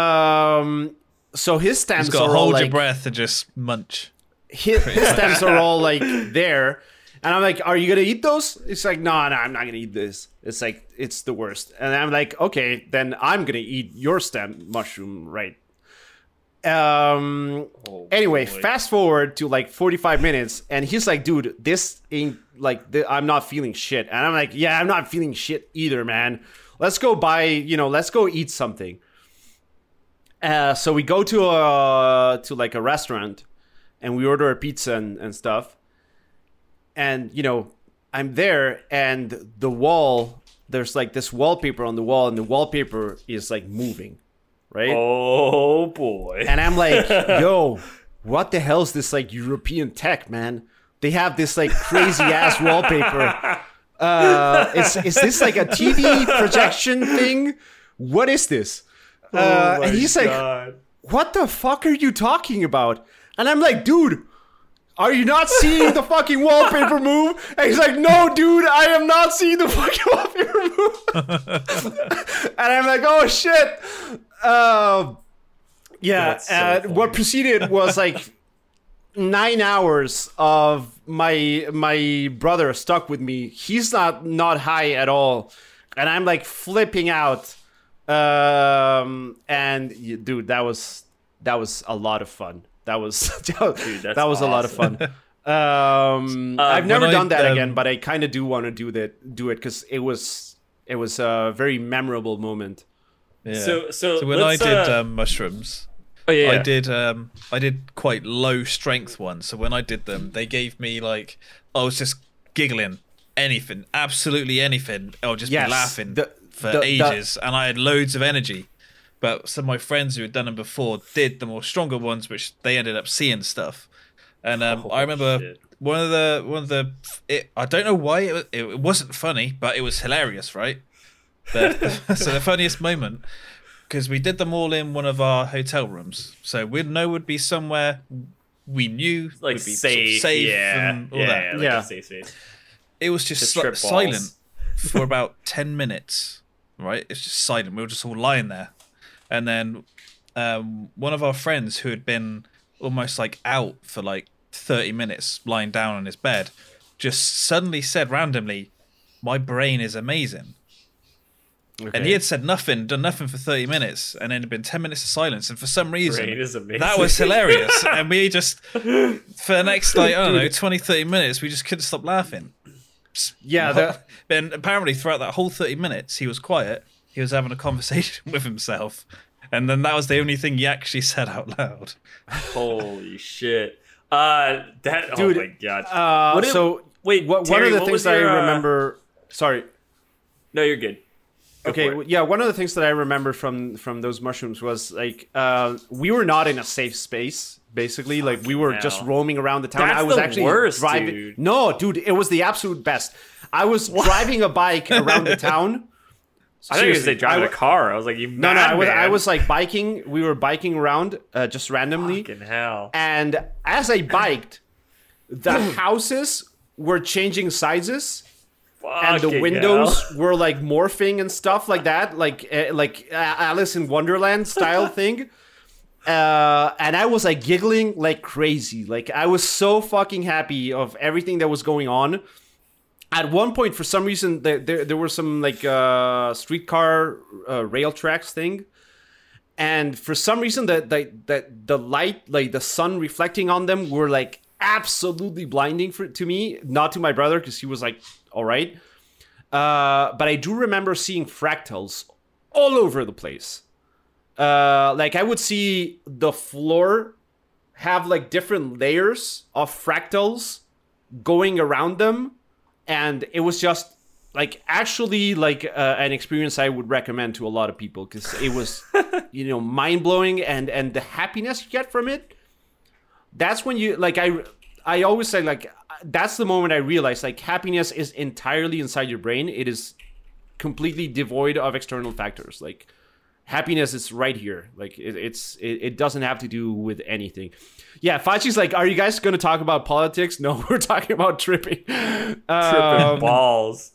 um so his stems Just got are all hold like your breath and just munch. his, his stems are all like there and i'm like are you gonna eat those it's like no no i'm not gonna eat this it's like it's the worst and i'm like okay then i'm gonna eat your stem mushroom right um anyway boy. fast forward to like 45 minutes and he's like dude this ain't like th- i'm not feeling shit. And i'm like yeah i'm not feeling shit either man. Let's go buy you know let's go eat something. Uh so we go to a to like a restaurant and we order a pizza and, and stuff. And you know i'm there and the wall there's like this wallpaper on the wall and the wallpaper is like moving right Oh boy. and I'm like, yo, what the hell is this like European tech, man? They have this like crazy ass wallpaper. Uh, is, is this like a TV projection thing? What is this? Uh, Oh and he's like, what the fuck are you talking about? And I'm like, dude, are you not seeing the fucking wallpaper move? And he's like, no, dude, I am not seeing the fucking wallpaper move. and I'm like, oh shit. Uh, yeah, so and what funny. preceded was like nine hours of my my brother stuck with me. He's not not high at all, and I'm like flipping out. Um, and dude, that was that was a lot of fun. That was that's that was a lot of fun. Um, I've never when I, done that again, um, but I kind of do want to do that do it because it was it was a very memorable moment. Yeah. So- so when I did uh, um, mushrooms, Oh yeah, I did um I did quite low strength ones. So when I did them, they gave me like I was just giggling, anything, absolutely anything. I would just Yes, be laughing the- for the- the- ages, and I had loads of energy. But some of my friends who had done them before did the more stronger ones, which they ended up seeing stuff. And um, Oh, I remember shit. one of the one of the it, I don't know why it, it wasn't funny, but it was hilarious, right? The, so the funniest moment because we did them all in one of our hotel rooms, so we'd know would be somewhere we knew like would be sort of safe, safe yeah, and all yeah, that. yeah, like Yeah. safe space. It was just To si- silent for about ten minutes, right? It's just silent. We were just all lying there, and then um, one of our friends who had been almost like out for like thirty minutes, lying down on his bed, just suddenly said randomly, "My brain is amazing." And he had said nothing, done nothing for 30 minutes, and then it'd been 10 minutes of silence. And for some reason, Brain is amazing. that was hilarious. and we just, for the next, like, I don't know, 20, 30 minutes, we just couldn't stop laughing. Yeah, the, Then apparently, throughout that whole 30 minutes, he was quiet. He was having a conversation with himself. And then that was the only thing he actually said out loud. Holy shit. Uh, that. Dude, oh my god. uh, What did- so wait, what, one of the what things your, I uh, remember. Sorry. no, you're good. Okay, yeah. One of the things that I remember from from those mushrooms was like uh, we were not in a safe space. Basically, like we were just roaming around the town. That's I was actually worst, driving. dude. No, dude, it was the absolute best. I was driving a bike around the town. I thought you were going to say Seriously, driving I a car. I was like, you No, no, I was, I was like biking. We were biking around uh, just randomly. Fucking hell. And as I biked, the houses were changing sizes and the windows hell. were like morphing and stuff like that, like uh, like Alice in Wonderland style thing. Uh, and I was like giggling like crazy. Like I was so fucking happy of everything that was going on. At one point, for some reason, there there, there were some like uh, streetcar uh, rail tracks thing, and for some reason, that that that the light, like the sun reflecting on them, were like absolutely blinding for to me. Not to my brother because he was like, all right. Uh, but I do remember seeing fractals all over the place. Uh, like I would see the floor have like different layers of fractals going around them, and it was just like actually like uh, an experience I would recommend to a lot of people because it was you know mind blowing and and the happiness you get from it. That's when you like I I always say like that's the moment I realized like happiness is entirely inside your brain. It is completely devoid of external factors. Like happiness is right here. Like it, it's it, it doesn't have to do with anything. Yeah, Fachi's like, are you guys going to talk about politics? No, we're talking about tripping. Tripping Um, balls.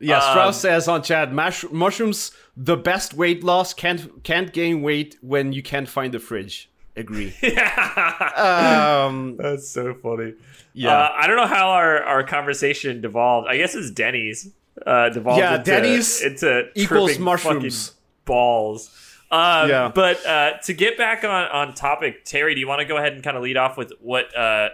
yeah, Um, Strauss says on chat, mush- mushrooms the best weight loss. Can't can't gain weight when you can't find the fridge. Agree. um, That's so funny. Yeah. Uh, I don't know how our, our conversation devolved. I guess it's Denny's. Uh, devolved Yeah, into, Denny's into equals tripping mushrooms. fucking balls. Um, Yeah. But uh, to get back on, on topic, Terry, do you want to go ahead and kind of lead off with what uh,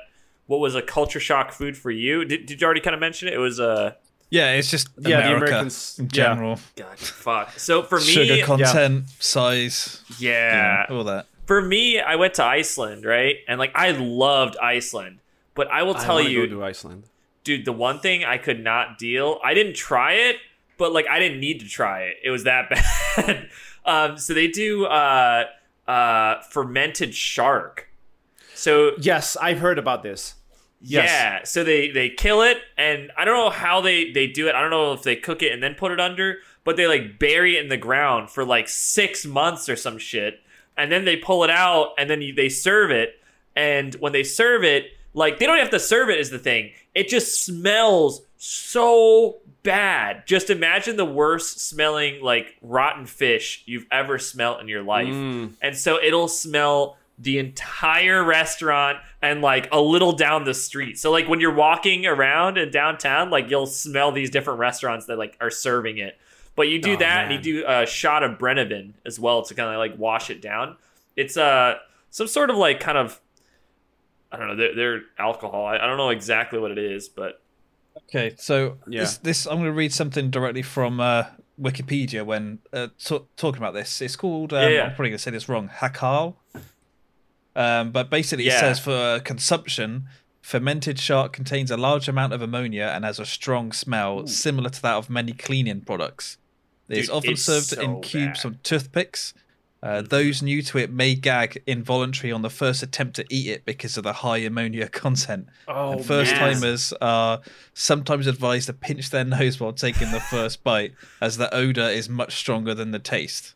what was a culture shock food for you? Did, did you already kind of mention it? It was uh, Yeah, it's just Yeah, the Americans- in yeah. general. God, fuck. So for me, Sugar content, size, yeah, all that. For me, I went to Iceland, right? And like I loved Iceland, but I will tell wanna you, go to Iceland. dude, the one thing I could not deal, I didn't try it, but like I didn't need to try it. It was that bad. um, so they do uh, uh, fermented shark. So Yes, I've heard about this. Yes. yeah, so they they kill it, and I don't know how they they do it. I don't know if they cook it and then put it under, but they like bury it in the ground for like six months or some shit, and then they pull it out, and then you, they serve it. And when they serve it, like they don't have to serve it is the thing. It just smells so bad. Just imagine the worst smelling like rotten fish you've ever smelt in your life. Mm. And so it'll smell the entire restaurant and like a little down the street. So like when you're walking around in downtown, like you'll smell these different restaurants that like are serving it. But you do Oh, that and you do a shot of Brennivin as well to kind of like wash it down. It's uh some sort of like kind of I don't know, they're, they're alcohol. I, I don't know exactly what it is, but Okay, so Yeah. this, this I'm going to read something directly from uh, Wikipedia when uh, t- talking about this. It's called um, Yeah, yeah. I'm probably going to say this wrong. Hakal. Um, but basically, it says for consumption, fermented shark contains a large amount of ammonia and has a strong smell similar to that of many cleaning products. It is Dude, often it's served so in cubes bad. of toothpicks. Uh, those new to it may gag involuntarily on the first attempt to eat it because of the high ammonia content. Oh, And first man. timers are sometimes advised to pinch their nose while taking the first bite, as the odor is much stronger than the taste.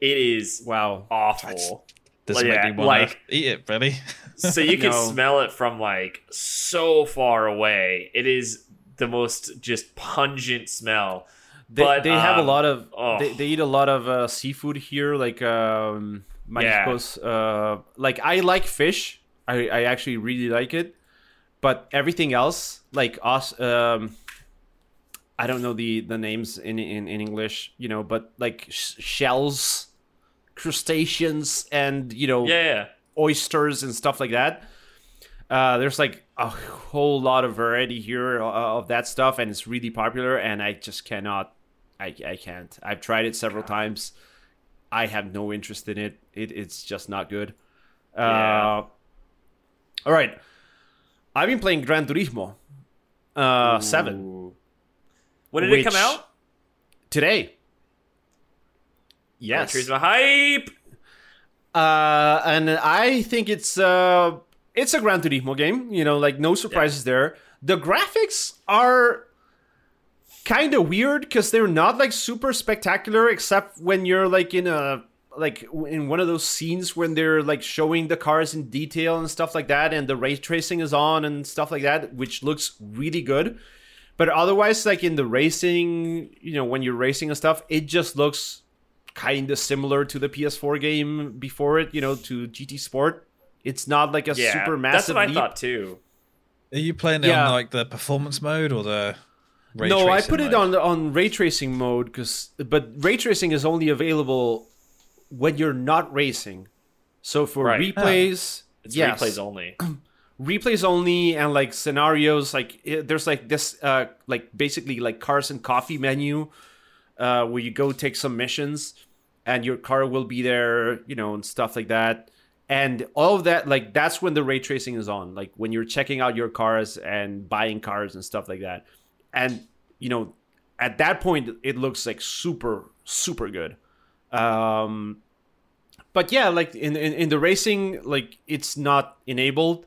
it is Wow. awful. Doesn't Yeah, make me want like- to eat it, really. so you can No. smell it from like so far away. It is the most just pungent smell. They, But, they have a um, lot of oh. they, they eat a lot of uh, seafood here, like um, Yeah. Uh, like I like fish. I, I actually really like it, but everything else, like us, um, I don't know the the names in in, in English, you know, but like sh- shells, crustaceans, and you know Yeah, yeah. oysters and stuff like that. Uh, there's like a whole lot of variety here uh, of that stuff, and it's really popular. And I just cannot, I, I can't. I've tried it several times. I have no interest in it. It it's just not good. Uh, all right, I've been playing Gran Turismo uh, Seven When did it come out? today. Yes. Gran Turismo hype. Uh, and I think it's uh, it's a Gran Turismo game. You know, like no surprises there. The graphics are kind of weird because they're not like super spectacular, except when you're like in a like in one of those scenes when they're like showing the cars in detail and stuff like that, and the ray tracing is on and stuff like that, which looks really good. But otherwise, like in the racing, you know, when you're racing and stuff, it just looks kind of similar to the PS4 game before it, you know, to GT Sport. It's not like a Yeah, super that's massive what I leap. thought too. Are you playing it Yeah. on like the performance mode or the ray no, I tracing put it on on ray tracing mode because, but ray tracing is only available when you're not racing. So for Right. replays, It's yes, replays only. replays only, and like scenarios, like it, there's like this, uh, like basically like cars and coffee menu, uh, where you go take some missions, and your car will be there, you know, and stuff like that. And all of that, like that's when the ray tracing is on, like when you're checking out your cars and buying cars and stuff like that. And you know, at that point, it looks like super, super good. Um, but yeah, like in, in in the racing, like it's not enabled.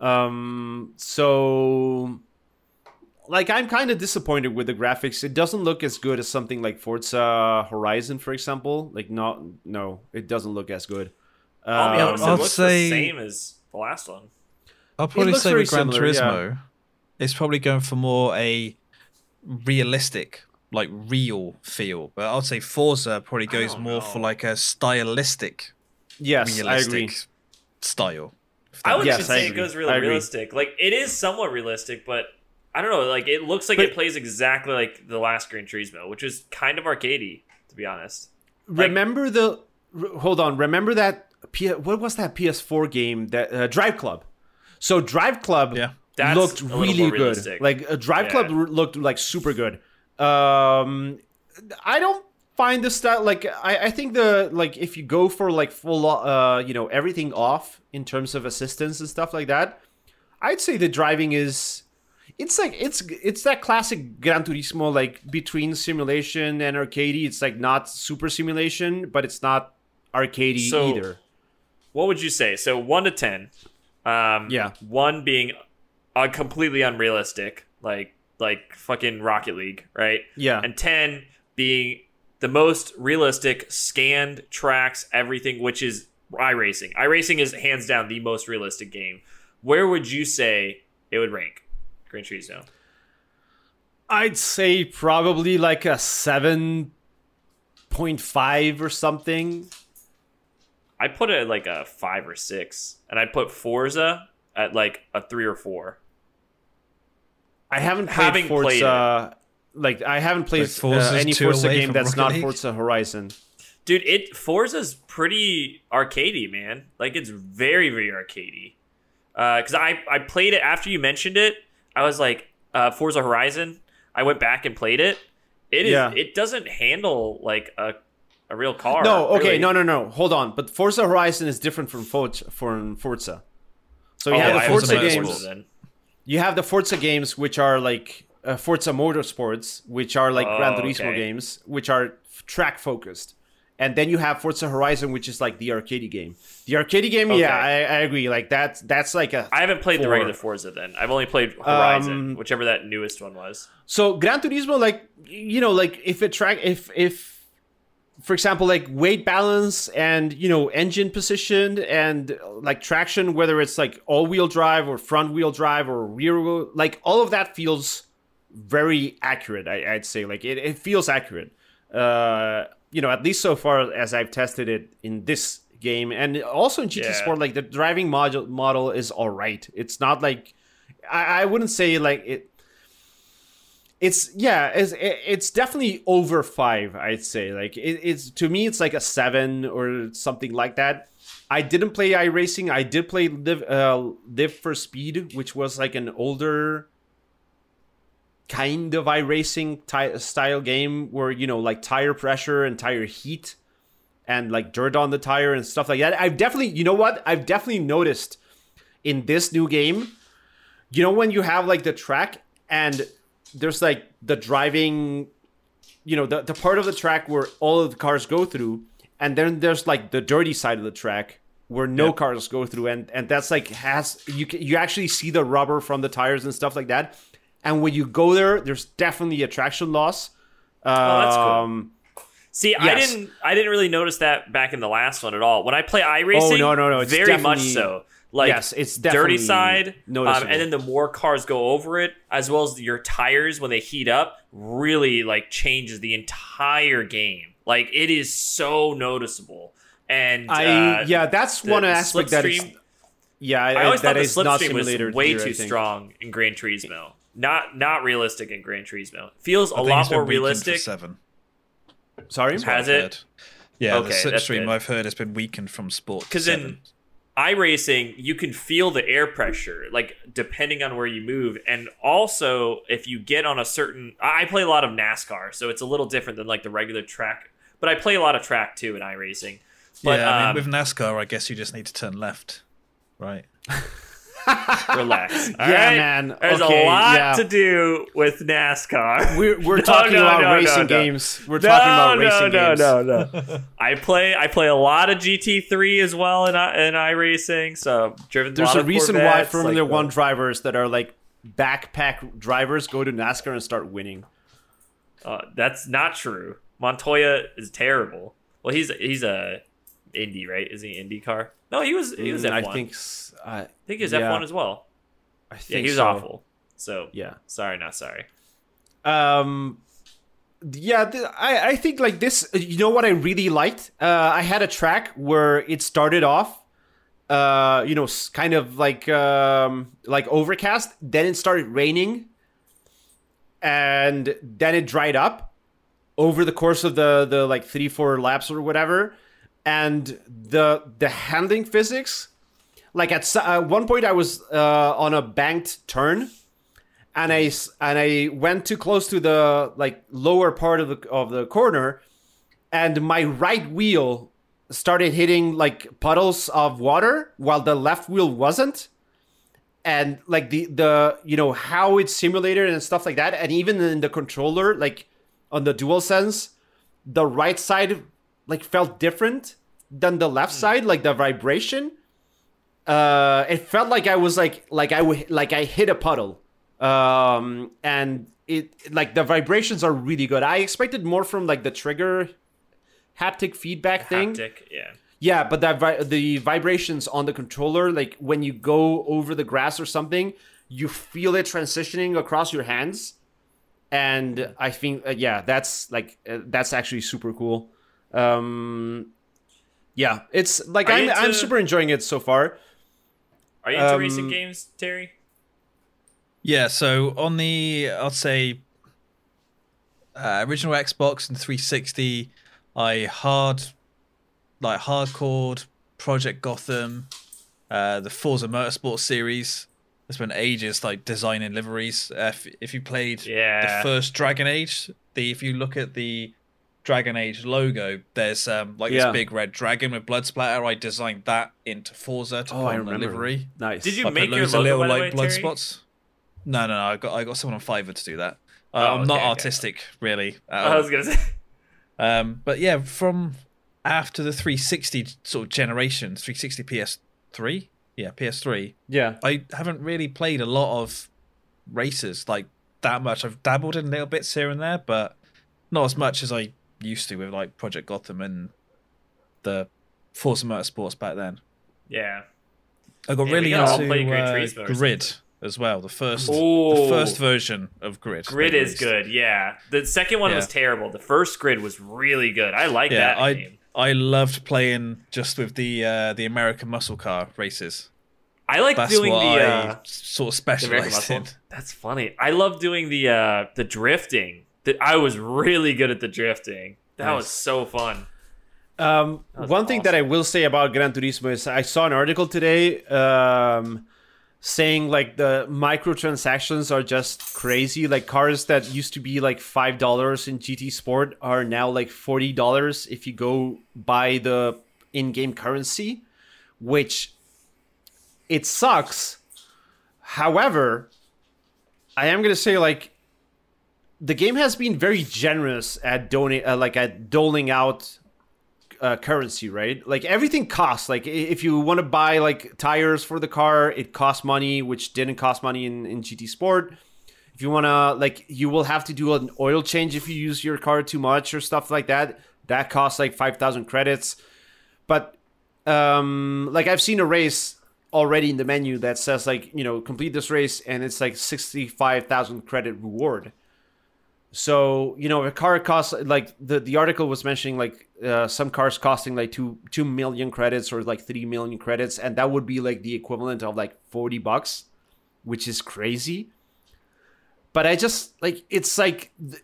Um, so like I'm kind of disappointed with the graphics. It doesn't look as good as something like Forza Horizon, for example. Like not no, it doesn't look as good. I'll be Um, honest, I'd it looks say- the same as the last one. I'll probably looks say very with Gran similar, yeah. Turismo, it's probably going for more a realistic, like real feel. But I'd say Forza probably goes don't more for like a stylistic, yes, I realistic agree. style. I would Yes, just I say it goes really realistic. Like it is somewhat realistic, but I don't know. Like it looks like But- it plays exactly like the last Gran Turismo, which is kind of arcadey, to be honest. Like- remember the r- hold on remember that P- what was that ps4 game that uh, drive club so drive club Yeah. That's looked really good realistic. like uh, drive Yeah. club r- looked like super good um i don't find the style like I, I think the like if you go for like full uh you know everything off in terms of assistance and stuff like that i'd say the driving is it's like it's it's that classic Gran Turismo like between simulation and arcadey. It's like not super simulation, but it's not arcadey So- either. What would you say? So one to ten. Um, Yeah. One being uh, completely unrealistic, like like fucking Rocket League, right? Yeah. And ten being the most realistic, scanned tracks, everything, which is iRacing. iRacing is hands down the most realistic game. Where would you say it would rank? Gran Turismo. I'd say probably like a seven point five or something. I put it like a five or six, and I'd put Forza at like a three or four. I haven't played Having played Forza. like I haven't played But Forza's uh, any Forza game that's Rocket not League? Forza Horizon. Dude, it Forza's pretty arcadey, man. Like it's very, very arcadey. Because I I played it after you mentioned it. I was like, uh, Forza Horizon. I went back and played it. It is. Yeah. It doesn't handle like a a real car. No, okay, really. no, no, no. Hold on. But Forza Horizon is different from Forza. From Forza. So you Oh, have the I Forza haven't games. Forza then. You have the Forza games, which are like uh, Forza Motorsports, which are like Gran Oh, Turismo okay. games, which are track focused. And then you have Forza Horizon, which is like the arcade game. The arcade game, Okay. yeah, I, I agree. Like that's that's like a I haven't played the regular Forza then. I've only played Horizon, Um, whichever that newest one was. So Gran Turismo, like you know, like if it track, if if, for example, like weight balance and you know engine position and like traction, whether it's like all wheel drive or front wheel drive or rear wheel, like all of that feels very accurate. I, I'd say like it, it feels accurate. Uh, you know, at least so far as I've tested it in this game and also in GT Yeah. Sport, like the driving module model is all right. It's not like I, I wouldn't say like it it's yeah it's, it's definitely over five i'd say. Like it, it's to me it's like a seven or something like that. I didn't play iRacing. I did play live uh live for speed which was like an older kind of iRacing ty- style game where you know like tire pressure and tire heat and like dirt on the tire and stuff like that. I've definitely you know what? I've definitely noticed in this new game you know when you have like the track and there's like the driving you know the, the part of the track where all of the cars go through and then there's like the dirty side of the track where no Yep. cars go through and and that's like has you you actually see the rubber from the tires and stuff like that and when you go there there's definitely a traction loss Oh, that's cool. um See, I didn't I didn't really notice that back in the last one at all. When I play iRacing, Oh, no, no, no, it's very much so. Like Yes, it's definitely dirty side, um, and then the more cars go over it, as well as your tires when they heat up, really like changes the entire game. Like it is so noticeable. And i uh, yeah that's the- one the aspect that is yeah I always that thought the is not slipstream was way here, too strong in Gran Turismo. Not not realistic in Gran Turismo. Feels a lot more realistic. Seven. sorry That's Has it? heard. Yeah, Okay, the that's slipstream. I've heard has been weakened from sport. Because in iRacing, you can feel the air pressure, like depending on where you move, and also if you get on a certain. I I play a lot of NASCAR, so it's a little different than like the regular track. But I play a lot of track too in iRacing. But yeah, I mean, um, with NASCAR, I guess you just need to turn left, right? relax, all Yeah, right? man. There's Okay, a lot yeah. to do with NASCAR. We're, we're No, talking no, about no, racing games. We're talking about racing games. no, no. No, no. I play I play a lot of GT3 as well in i- in iRacing. So I've driven. There's a of reason why Formula like, One drivers that are like backpack drivers go to NASCAR and start winning. Uh, that's not true. Montoya is terrible. Well, he's he's a Indy, right? Is he Indy car? No, he was he was Mm, F1. I I think. s- I, think he was yeah. F1 as well. I Yeah, think he was so. awful. So Yeah. sorry, not sorry. Um. Yeah, th- I I think like this. You know what I really liked? Uh, I had a track where it started off. Uh, you know, kind of like um, like overcast. Then it started raining, and then it dried up over the course of the the like three four laps or whatever. And the the handling physics, like at, at one point I was uh, on a banked turn, and i and I went too close to the like lower part of the of the corner, and my right wheel started hitting like puddles of water while the left wheel wasn't. And like the the you know how it's simulated and stuff like that and even in the controller like on the dual sense the right side like felt different than the left side like the vibration. Uh it felt like i was like like i would like i hit a puddle. Um and it like the vibrations are really good. I expected more from like the trigger haptic feedback thing. Haptic, yeah. yeah, but that vi- the vibrations on the controller, like when you go over the grass or something, you feel it transitioning across your hands, and I think uh, yeah, that's like uh, that's actually super cool. Um, Yeah, it's like Are I'm you I'm super enjoying it so far. Are you into Um, racing games, Terry? Yeah, so on the I'd say uh, original Xbox and 360, I hard like hardcore Project Gotham, uh, the Forza Motorsport series. I spent ages like designing liveries. Uh, if, if you played Yeah. the first Dragon Age, the if you look at the Dragon Age logo, there's um like Yeah. this big red dragon with blood splatter. I designed that into Forza to Oh, put I on the livery. Nice. Did you I make your loads of logo, little by the like way, blood Terry? spots. No, no, no. I got I got someone on Fiverr to do that. Uh, Oh, I'm not okay, okay. artistic, really. at I was gonna say. Um, but yeah, from after the 360 sort of generation, 360 PS3, yeah, PS3. Yeah. I haven't really played a lot of races like that much. I've dabbled in little bits here and there, but not as much as I used to with like Project Gotham and the Forza Motorsports back then. Yeah. I got Yeah, really into uh, Grid as well. The first, Ooh. the first version of Grid. Grid is good. Yeah. The second one was terrible. The first Grid was really good. I like Yeah, that I game. I loved playing just with the uh, the American muscle car races. I like That's doing the uh, sort of specialized in. That's funny. I love doing the uh the drifting. That I was really good at the drifting. That was so fun. Um, was one thing that I will say about Gran Turismo is I saw an article today um, saying like the microtransactions are just crazy. Like cars that used to be like five dollars in GT Sport are now like forty dollars if you go buy the in-game currency, which it sucks. However, I am gonna say like the game has been very generous at donate uh, like at doling out uh, currency, right? Like everything costs. Like if you want to buy like tires for the car, it costs money, which didn't cost money in, in GT Sport. If you want to, like, you will have to do an oil change if you use your car too much or stuff like that. That costs like 5,000 credits. But, um, like, I've seen a race already in the menu that says, like, you know, complete this race and it's like 65,000 credit reward. So you know, a car costs like the the article was mentioning like uh, some cars costing like two two million credits or like three million credits, and that would be like the equivalent of like forty bucks, which is crazy. But I just like it's like th-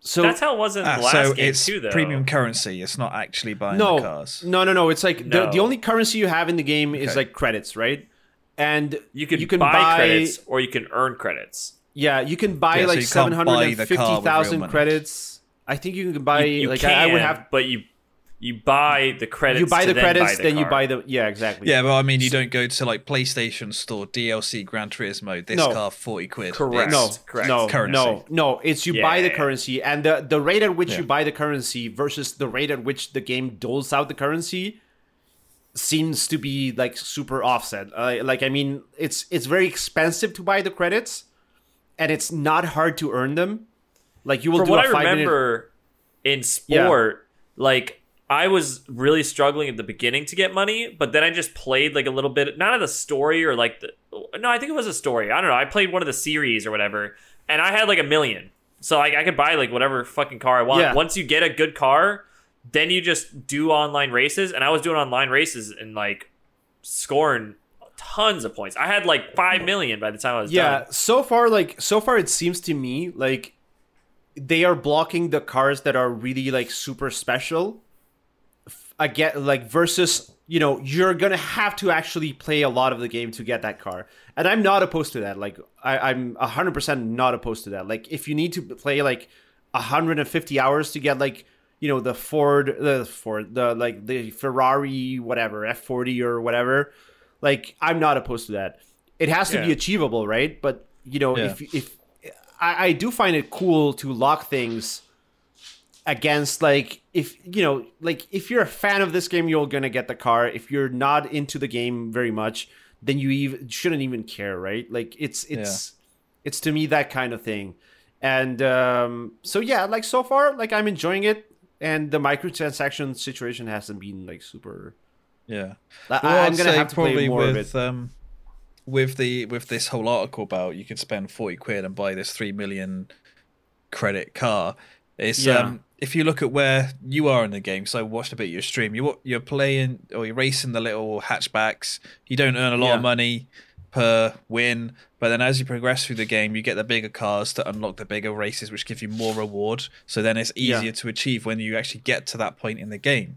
so That's how it was in Ah, the last so game it's too, though. premium currency. It's not actually buying no the cars. no no no. It's like the, No. the only currency you have in the game is like credits, right? And You can, you can buy, buy- credits or you can earn credits. Yeah, you can buy Yeah, like you seven can't buy hundred and the car with real fifty thousand money. credits. I think you can buy You, you like can, I I would have but you you buy the credits. you buy to the credits, buy then you buy the yeah exactly. Yeah, but I mean, you don't go to like PlayStation Store DLC Gran Turismo. This No. car forty quid. Correct. no, correct. no, Currency. no, no. It's you buy the currency, and the the rate at which Yeah. you buy the currency versus the rate at which the game doles out the currency seems to be like super offset. Uh, like I mean, it's it's very expensive to buy the credits, and it's not hard to earn them. Like you will From do what a I five minute. remember in sport, like I was really struggling at the beginning to get money, but then I just played like a little bit, not of the story or like the. No, I think it was a story. I don't know. I played one of the series or whatever, and I had like a million, so like I could buy like whatever fucking car I want. Yeah. Once you get a good car, then you just do online races, and I was doing online races and like scoring tons of points. I had like five hmm. million by the time I was yeah done. Yeah, so far like so far it seems to me like they are blocking the cars that are really like super special. Again like versus you know you're gonna have to actually play a lot of the game to get that car and i'm not opposed to that. Like I, i'm 100% not opposed to that. Like if you need to play like 150 hours to get like you know the ford the ford the like the ferrari whatever f40 or whatever like i'm not opposed to that. It has to be achievable right? But you know Yeah. if if I, I do find it cool to lock things against like if you know like if you're a fan of this game you're gonna get the car. If you're not into the game very much then you even shouldn't even care right? Like it's it's it's to me that kind of thing. And um so yeah like so far like i'm enjoying it. And the microtransaction situation hasn't been like super Yeah. Well, i'm gonna say have to play more of with it um, with the with this whole article about you can spend forty quid and buy this three million credit car. It's Yeah. um, if you look at where you are in the game. So I watched a bit of your stream. You you're playing or you're racing the little hatchbacks. You don't earn a lot Yeah. of money per win, but then as you progress through the game, you get the bigger cars to unlock the bigger races, which give you more reward. So then it's Yeah. easier to achieve when you actually get to that point in the game.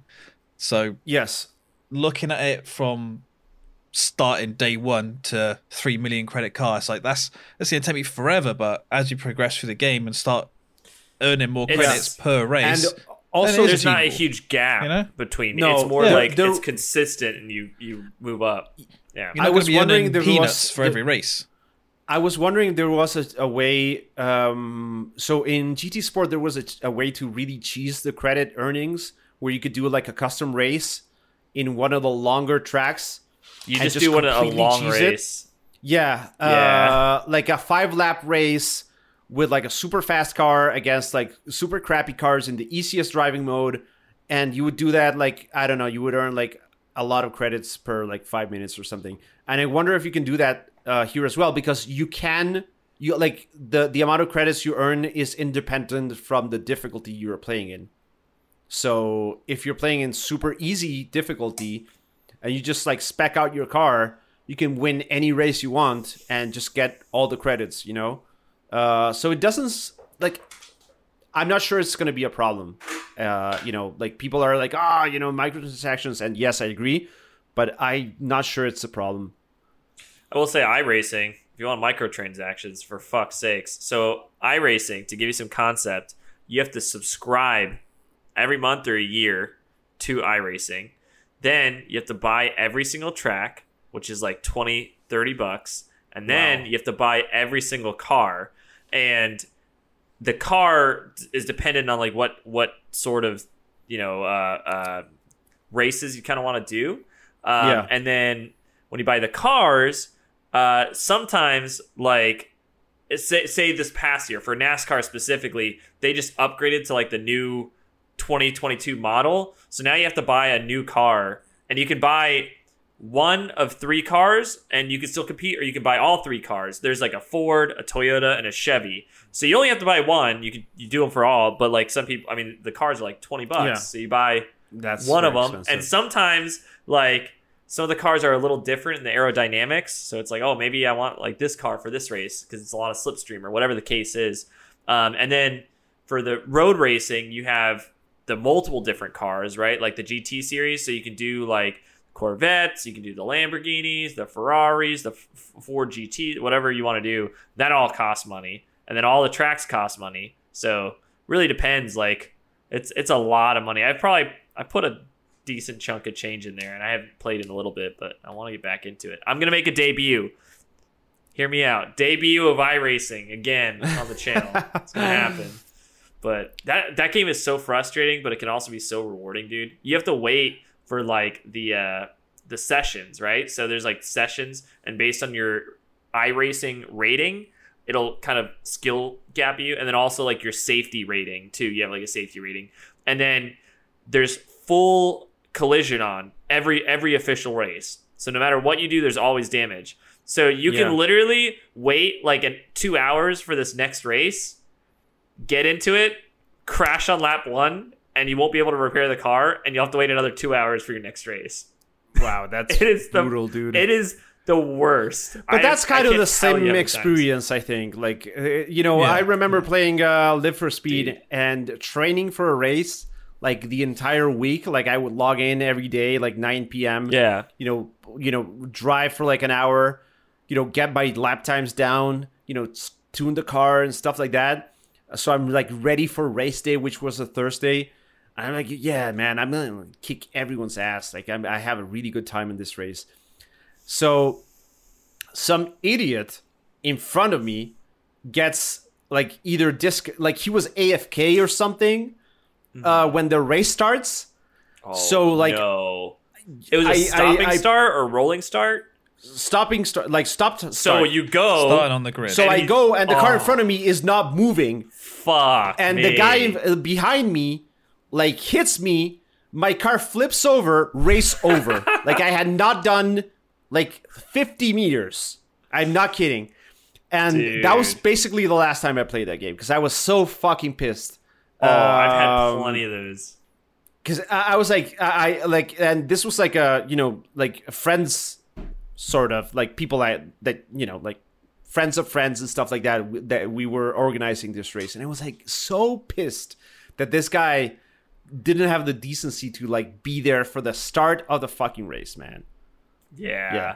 So Yes. Looking at it from starting day one to three million credit cards, like that's that's gonna take me forever. But as you progress through the game and start earning more It's- credits per race, And also, Then There's not a huge gap you know? between. No, it's more yeah, like there- it's consistent, and you you move up. Yeah. I was wondering earning there was- peanuts for there- every race. I was wondering if there was a, a way. Um, so in GT Sport, there was a, a way to really cheese the credit earnings, where you could do like a custom race in one of the longer tracks. You just, just do what a long cheese it. race. Yeah, uh, Yeah. like a five lap race with like a super fast car against like super crappy cars in the easiest driving mode, and you would do that like I don't know, you would earn like a lot of credits per like five minutes or something. And I wonder if you can do that uh, here as well because you can. You like the the amount of credits you earn is independent from the difficulty you are playing in. So if you're playing in super easy difficulty and you just like spec out your car, you can win any race you want and just get all the credits, you know? Uh, so it doesn't like I'm not sure it's going to be a problem. Uh, you know, like people are like, ah, you know, microtransactions, and yes, I agree, but I'm not sure it's a problem. I will say iRacing, if you want microtransactions, for fuck's sakes. So iRacing, to give you some concept, you have to subscribe every month or a year to iRacing. Then you have to buy every single track, which is like 20, 30 bucks. And then Wow. you have to buy every single car. And the car is dependent on like what what sort of you know uh, uh, races you kind of want to do. Um, Yeah. And then when you buy the cars, uh, sometimes like say, say this past year for NASCAR specifically, they just upgraded to like the new 2022 model. So now you have to buy a new car, and you can buy one of three cars, and you can still compete, or you can buy all three cars. There's like a Ford, a Toyota, and a Chevy. So you only have to buy one. You can you do them for all, but like some people, I mean, the cars are like 20 bucks. Yeah. So you buy That's one of them, expensive. and sometimes like some of the cars are a little different in the aerodynamics. So it's like, oh, maybe I want like this car for this race because it's a lot of slipstream or whatever the case is. Um, and then for the road racing, you have the multiple different cars, right? Like the GT series, so you can do like Corvettes, you can do the Lamborghinis, the Ferraris, the F- Ford GT, whatever you want to do. That all costs money, and then all the tracks cost money. So really depends. Like it's it's a lot of money. I probably I put a decent chunk of change in there, and I haven't played in a little bit, but I want to get back into it. I'm gonna make a debut. Hear me out. Debut of iRacing again on the channel. it's gonna happen. But that that game is so frustrating, but it can also be so rewarding, dude. You have to wait for like the uh the sessions, right? So there's like sessions, and based on your iRacing rating, it'll kind of skill gap you, and then also like your safety rating too. You have like a safety rating, and then there's full collision on every every official race. So no matter what you do, there's always damage. So you Yeah. can literally wait like in two hours for this next race, get into it, crash on lap one, and you won't be able to repair the car, and you'll have to wait another two hours for your next race. wow, that's It is the brutal, dude. It is the worst. But I- that's I kind of the tell you how same experience, I think. Like, uh, you know, Yeah. I remember playing uh, Live for Speed Dude. and training for a race like the entire week. Like, I would log in every day, like 9 p.m. Yeah. You know, you know, drive for like an hour. You know, get my lap times down. You know, tune the car and stuff like that. So I'm like ready for race day, which was a Thursday. I'm like, yeah, man, I'm gonna kick everyone's ass. Like, I'm, I have a really good time in this race. So some idiot in front of me gets like either disc like he was AFK or something uh, when the race starts. Oh, So, like, no. It was a I- I- stopping I- start or rolling start. Stopping start like stopped. So you go. Starting on the grid. so and I he- go and the car in Oh. front of me is not moving, fuck. and me. the guy uh, behind me like hits me. My car flips over, race over. like I had not done like 50 meters. I'm not kidding. And that was basically the last time I played that game because I was so fucking pissed Oh, I've had Um, plenty of those. because I, I was like I, I like and this was like a you know like a friends sort of like people that that you know like friends of friends and stuff like that that we were organizing this race and I was like so pissed that this guy didn't have the decency to like be there for the start of the fucking race man Yeah. Yeah.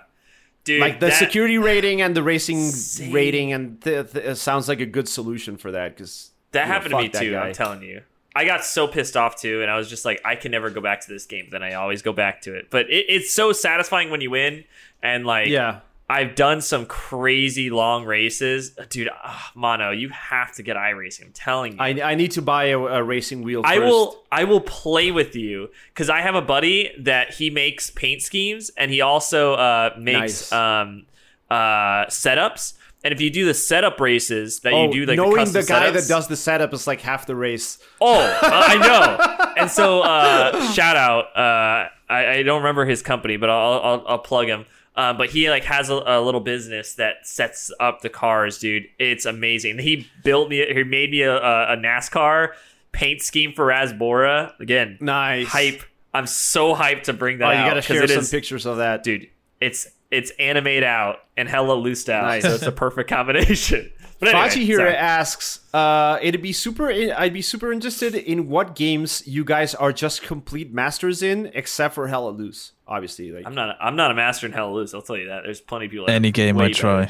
Dude, like the that- security rating and the racing Same. rating and th- th- it sounds like a good solution for that because That you know, happened to me too. guy. I'm telling you. I got so pissed off too, and I was just like, I can never go back to this game. Then I always go back to it. But it, it's so satisfying when you win, and like, yeah I've done some crazy long races, dude. ah, Mono, you have to get iRacing. I'm telling you. I, I need to buy a, a racing wheel I will I will play with you because I have a buddy that he makes paint schemes and he also uh, makes Nice. um, uh, setups. And if you do the setup races that oh, you do, like knowing the, the, guy setups- that does the setup is like half the race. Oh, uh, I know. And so, uh, shout out. Uh, I, I don't remember his company, but I'll I'll, I'll plug him. Uh, but he like has a, a little business that sets up the cars, dude. It's amazing. He built me. He made me a, a, NASCAR paint scheme for RazBora. Again, Nice hype. I'm so hyped to bring that Oh, you got to share some is- pictures of that, dude. It's it's animate out and hella loosed out, Nice. so it's a perfect combination. But anyway, Fachi here sorry. asks, uh, it'd be super. I'd be super interested in what games you guys are just complete masters in, except for Hell Let Loose, obviously. Like, I'm not. I'm not a master in hell loose. I'll tell you that. There's plenty of people. Any are game I try.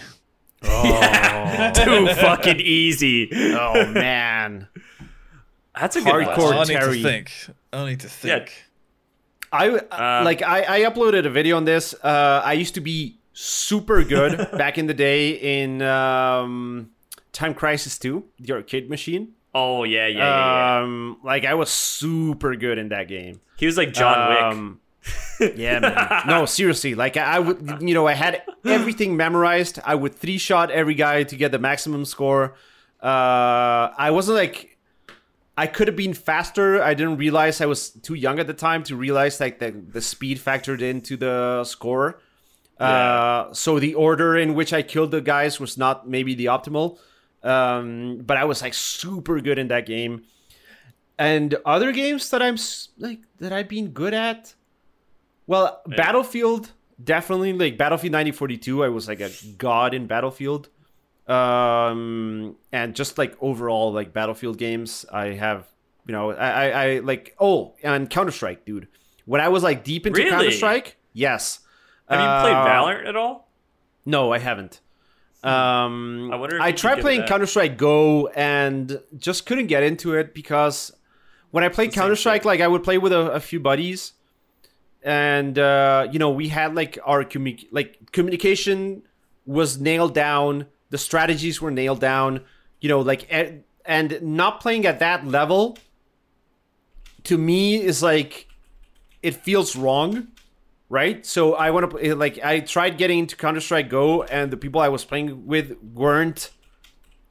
oh, Too fucking easy. oh man, That's a good Hardcore question. I need Terry. to think. I need to think. I Um, like. I, I uploaded a video on this. Uh, I used to be super good back in the day in um, Time Crisis 2, the arcade machine. Oh yeah, yeah, yeah. yeah. Um, like I was super good in that game. he was like John Wick. Um, yeah, man. No, seriously. Like I, I would, you know, I had everything memorized. I would three shot every guy to get the maximum score. Uh, I wasn't like. I could have been faster. I didn't realize I was too young at the time to realize like the the speed factored into the score. Uh, so the order in which I killed the guys was not maybe the optimal. Um, but I was like super good in that game. And other games that I'm like that I've been good at. Well, Battlefield definitely like Battlefield 1942. I was like a god in Battlefield. Um, and just like overall like Battlefield games, I have you know I I, I like oh and Counter Strike, dude. When I was like deep into Really? Counter Strike, yes. Have you played Uh, Valorant at all? No, I haven't. Um, I wonder I tried playing. Counter Strike Go and just couldn't get into it because when I played It's the same Counter Strike, like I would play with a, a few buddies, and uh, you know we had like our commu- like communication was nailed down, the strategies were nailed down, you know, like e- and not playing at that level to me is like it feels wrong right? So I want to like I tried getting into Counter Strike Go, and the people I was playing with weren't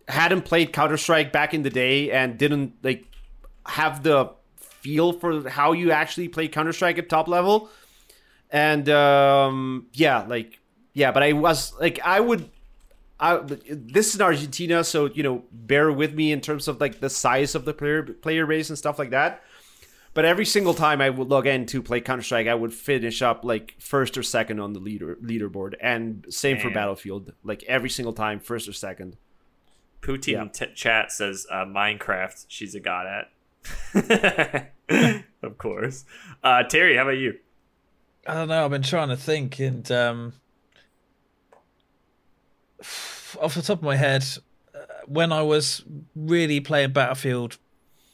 hadn't played Counter Strike back in the day and didn't like have the feel for how you actually play Counter Strike at top level. And um, yeah, like yeah, but I was like I would. I, this is in Argentina, so you know, bear with me in terms of like the size of the player player base and stuff like that. But every single time I would log in to play Counter Strike, I would finish up like first or second on the leader leaderboard, and same for Battlefield. Like every single time, first or second. Poutine yeah. t- chat says uh, Minecraft. She's a god at. of course. Uh, Terry, how about you? I don't know. I've been trying to think, and um, off the top of my head, uh, when I was really playing Battlefield,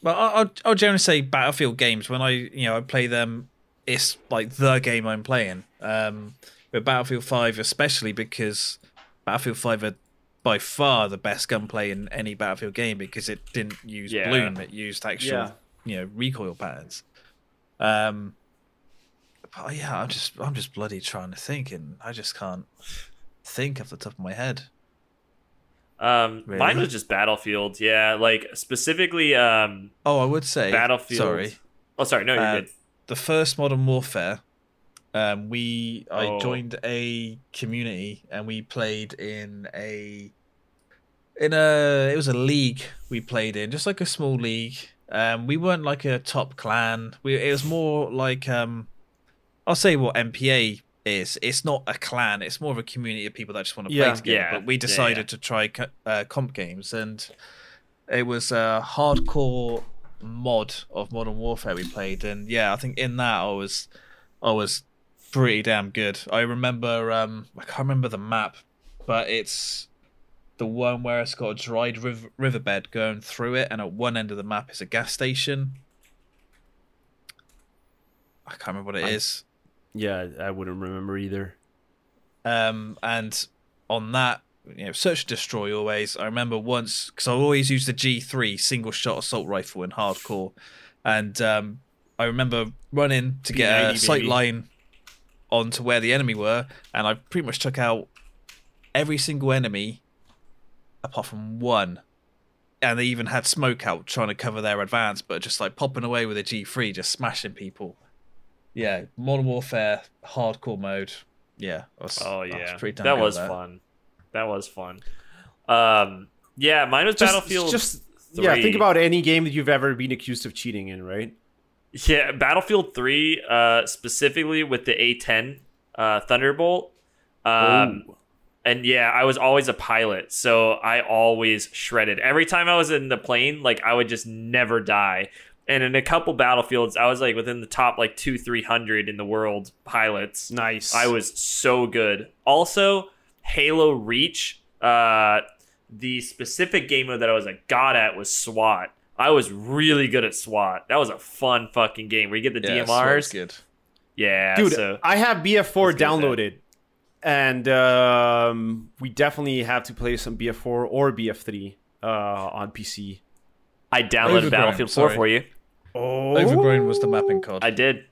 well, I- I'll, I'll generally say Battlefield games. When I, you know, I play them, it's like the game I'm playing. Um, but Battlefield Five, especially because Battlefield Five are by far the best gunplay in any Battlefield game because it didn't use Yeah. bloom; it used actual, Yeah. you know, recoil patterns. Um, but yeah, I'm just I'm just bloody trying to think, and I just can't think off the top of my head. Um, Really? Mine was just Battlefield. Yeah, like specifically um, Oh, I would say Battlefield. Sorry, Oh, sorry. No, you're Uh, good. the first Modern Warfare. Um, we I Oh. joined a community and we played in a in a it was a league we played in, just like a small league. Um, we weren't like a top clan. We it was more like um, I'll say what MPA is. It's not a clan. It's more of a community of people that just want to Yeah. play together. Yeah. But we decided yeah. to try uh, comp games, and it was a hardcore mod of Modern Warfare we played. And yeah, I think in that I was I was pretty damn good. I remember um, I can't remember the map, but it's the one where it's got a dried riv- riverbed going through it, and at one end of the map is a gas station. I can't remember what it is. Yeah, I wouldn't remember either. Um, and on that, you know, search and destroy always. I remember once because I always use the G3 single shot assault rifle in hardcore, and um, I remember running to get a P90, sight baby. line onto where the enemy were, and I pretty much took out every single enemy apart from one. And they even had smoke out trying to cover their advance, but just like popping away with a G3, just smashing people. Yeah, Modern Warfare hardcore mode. Yeah. Was, Oh I was yeah, pretty damn that was at fun. That was fun. Um, yeah, mine was Just, Battlefield. just yeah. Think about any game that you've ever been accused of cheating in, right? Yeah, Battlefield 3, uh, specifically with the A10 uh, Thunderbolt. Um, Oh. And yeah, I was always a pilot, so I always shredded. Every time I was in the plane, like I would just never die. And in a couple battlefields, I was like within the top like two, three hundred in the world pilots. Nice. I was so good. Also, Halo Reach. Uh, the specific game mode that I was a god at was SWAT. I was really good at SWAT. That was a fun fucking game where you get the Yeah, DMRs. good. Yeah, dude. So I have BF4 Let's go with that. downloaded, and um, we definitely have to play some BF4 or BF3 uh, on PC. I downloaded Battlefield 4 for you. Oh, Overgrown was the mapping code. I did.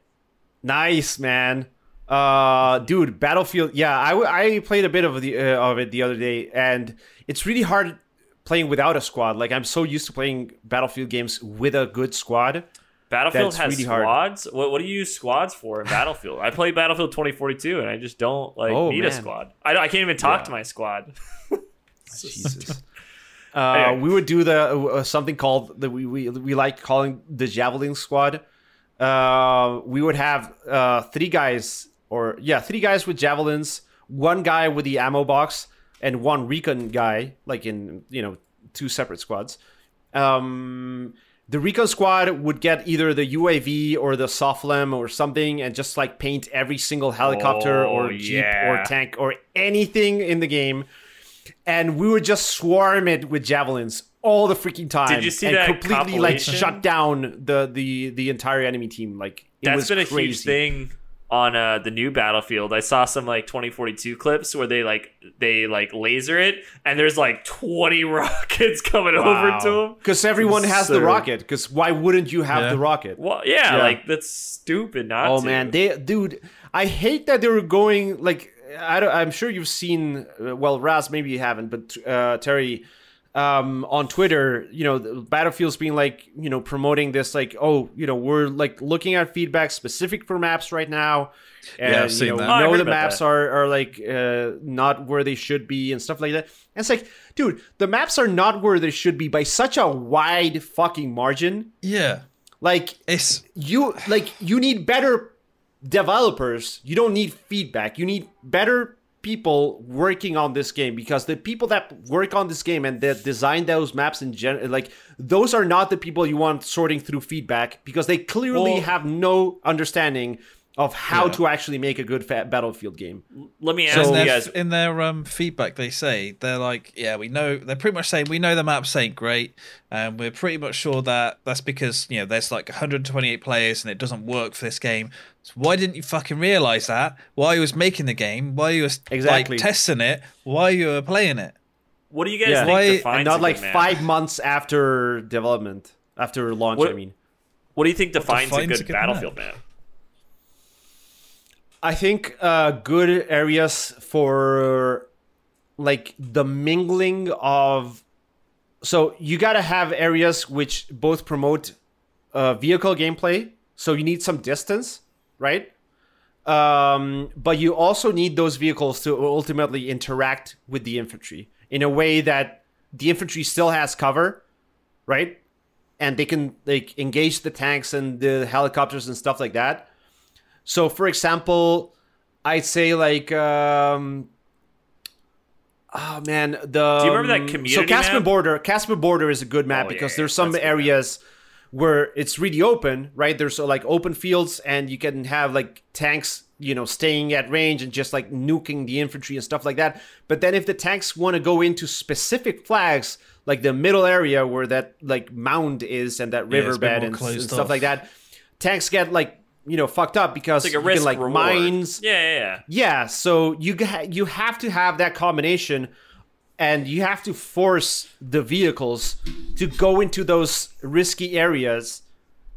Nice, man. Uh, dude, Battlefield. Yeah, I, I played a bit of the uh, of it the other day, and it's really hard playing without a squad. Like I'm so used to playing Battlefield games with a good squad. Battlefield has really hard. squads. What, what do you use squads for in Battlefield? I play Battlefield 2042, and I just don't like Oh, need a squad. I, don't- I can't even talk Yeah. to my squad. Jesus. Uh, Anyway. we would do the uh, something called the we, we we like calling the javelin squad. Uh, we would have uh, three guys or yeah, three guys with javelins, one guy with the ammo box, and one recon guy, like in you know two separate squads. Um, the recon squad would get either the UAV or the SOFLAM or something, and just like paint every single helicopter Oh, or jeep or tank or anything in the game and we would just swarm it with javelins all the freaking time. Did you see and that completely like shut down the the the entire enemy team? Like it That's was been a crazy. huge thing on uh, the new Battlefield. I saw some like 2042 clips where they like they like laser it, and there's like 20 rockets coming over to them. because everyone has the rocket. Because why wouldn't you have Yeah. the rocket? Well, yeah, Yeah. like that's stupid. Not Oh to. man, they dude, I hate that they were going like I don't, I'm sure you've seen. uh, Well, Raz, maybe you haven't, but uh, Terry. Um, on Twitter, you know, the Battlefield's being like, you know, promoting this, like, oh, you know, we're like looking at feedback specific for maps right now, and Yeah, I've seen you know, that. Oh, I we know heard the maps that. are are like uh, not where they should be and stuff like that. And it's like, dude, the maps are not where they should be by such a wide fucking margin. Yeah, Like, it's you like you need better developers you don't need feedback. You need better people working on this game because the people that work on this game and that design those maps in general like those are not the people you want sorting through feedback because they clearly Well- have no understanding of how Yeah. to actually make a good fa- battlefield game Let me So- ask in you their, guys. in their um, feedback they say they're like yeah we know they're pretty much saying we know the maps ain't great and we're pretty much sure that that's because you know there's like 128 players and it doesn't work for this game so why didn't you fucking realize that while you was making the game while you was Exactly. like testing it while you were playing it What do you guys Yeah. think Why- defines and not a like good map? five months after development after launch What- i mean What do you think defines, a good a good Battlefield map? I think uh, good areas for like the mingling of. So you got to have areas which both promote uh, vehicle gameplay. So you need some distance, right? Um, but you also need those vehicles to ultimately interact with the infantry in a way that the infantry still has cover, right? and they can like engage the tanks and the helicopters and stuff like that. So, for example, I'd say like, um, oh man, the Do you remember that um, community So Caspian map? Border, Caspian Border is a good map Oh, because yeah, there's some that's a good map. areas where it's really open, right? There's uh, like open fields, and you can have like tanks, you know, staying at range and just like nuking the infantry and stuff like that. But then if the tanks want to go into specific flags, like the middle area where that like mound is and that Yeah, it's a bit riverbed more and, and stuff like that, tanks get like you know fucked up because It's like a you can like reward. mines. Yeah, yeah, yeah. Yeah, so you ha- you have to have that combination, and you have to force the vehicles to go into those risky areas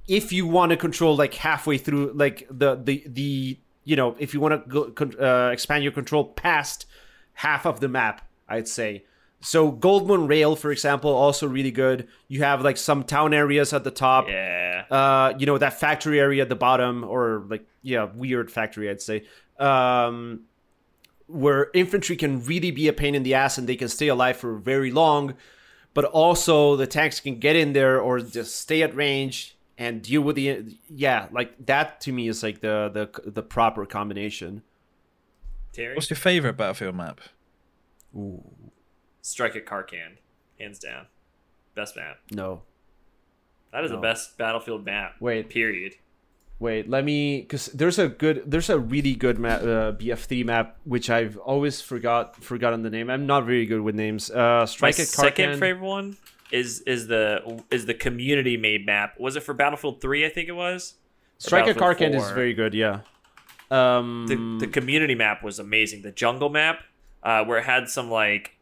if you want to control like halfway through, like the the the you know if you want to go con- uh, expand your control past half of the map, I'd say. So Golmud Rail, for example, also really good. You have like some town areas at the top Yeah. uh, you know, that factory area at the bottom, or like, yeah, weird factory, I'd say, um, where infantry can really be a pain in the ass and they can stay alive for very long, but also the tanks can get in there or just stay at range and deal with the, yeah, like that to me is like the the the proper combination. Terry? What's your favorite Battlefield map? Strike at Karkand. Hands down. Best map. No, That is No. the best Battlefield map. Wait. Period. Wait, let me because there's a good, there's a really good map, uh, BF3 map which I've always forgot forgotten the name. I'm not very good with names. Uh, My Strike at second favorite one is is the is the community made map. Was it for Battlefield 3, I think it was? Strike at Karkand is very good. Yeah. Um, the, the community map was amazing. The jungle map, uh, where it had some like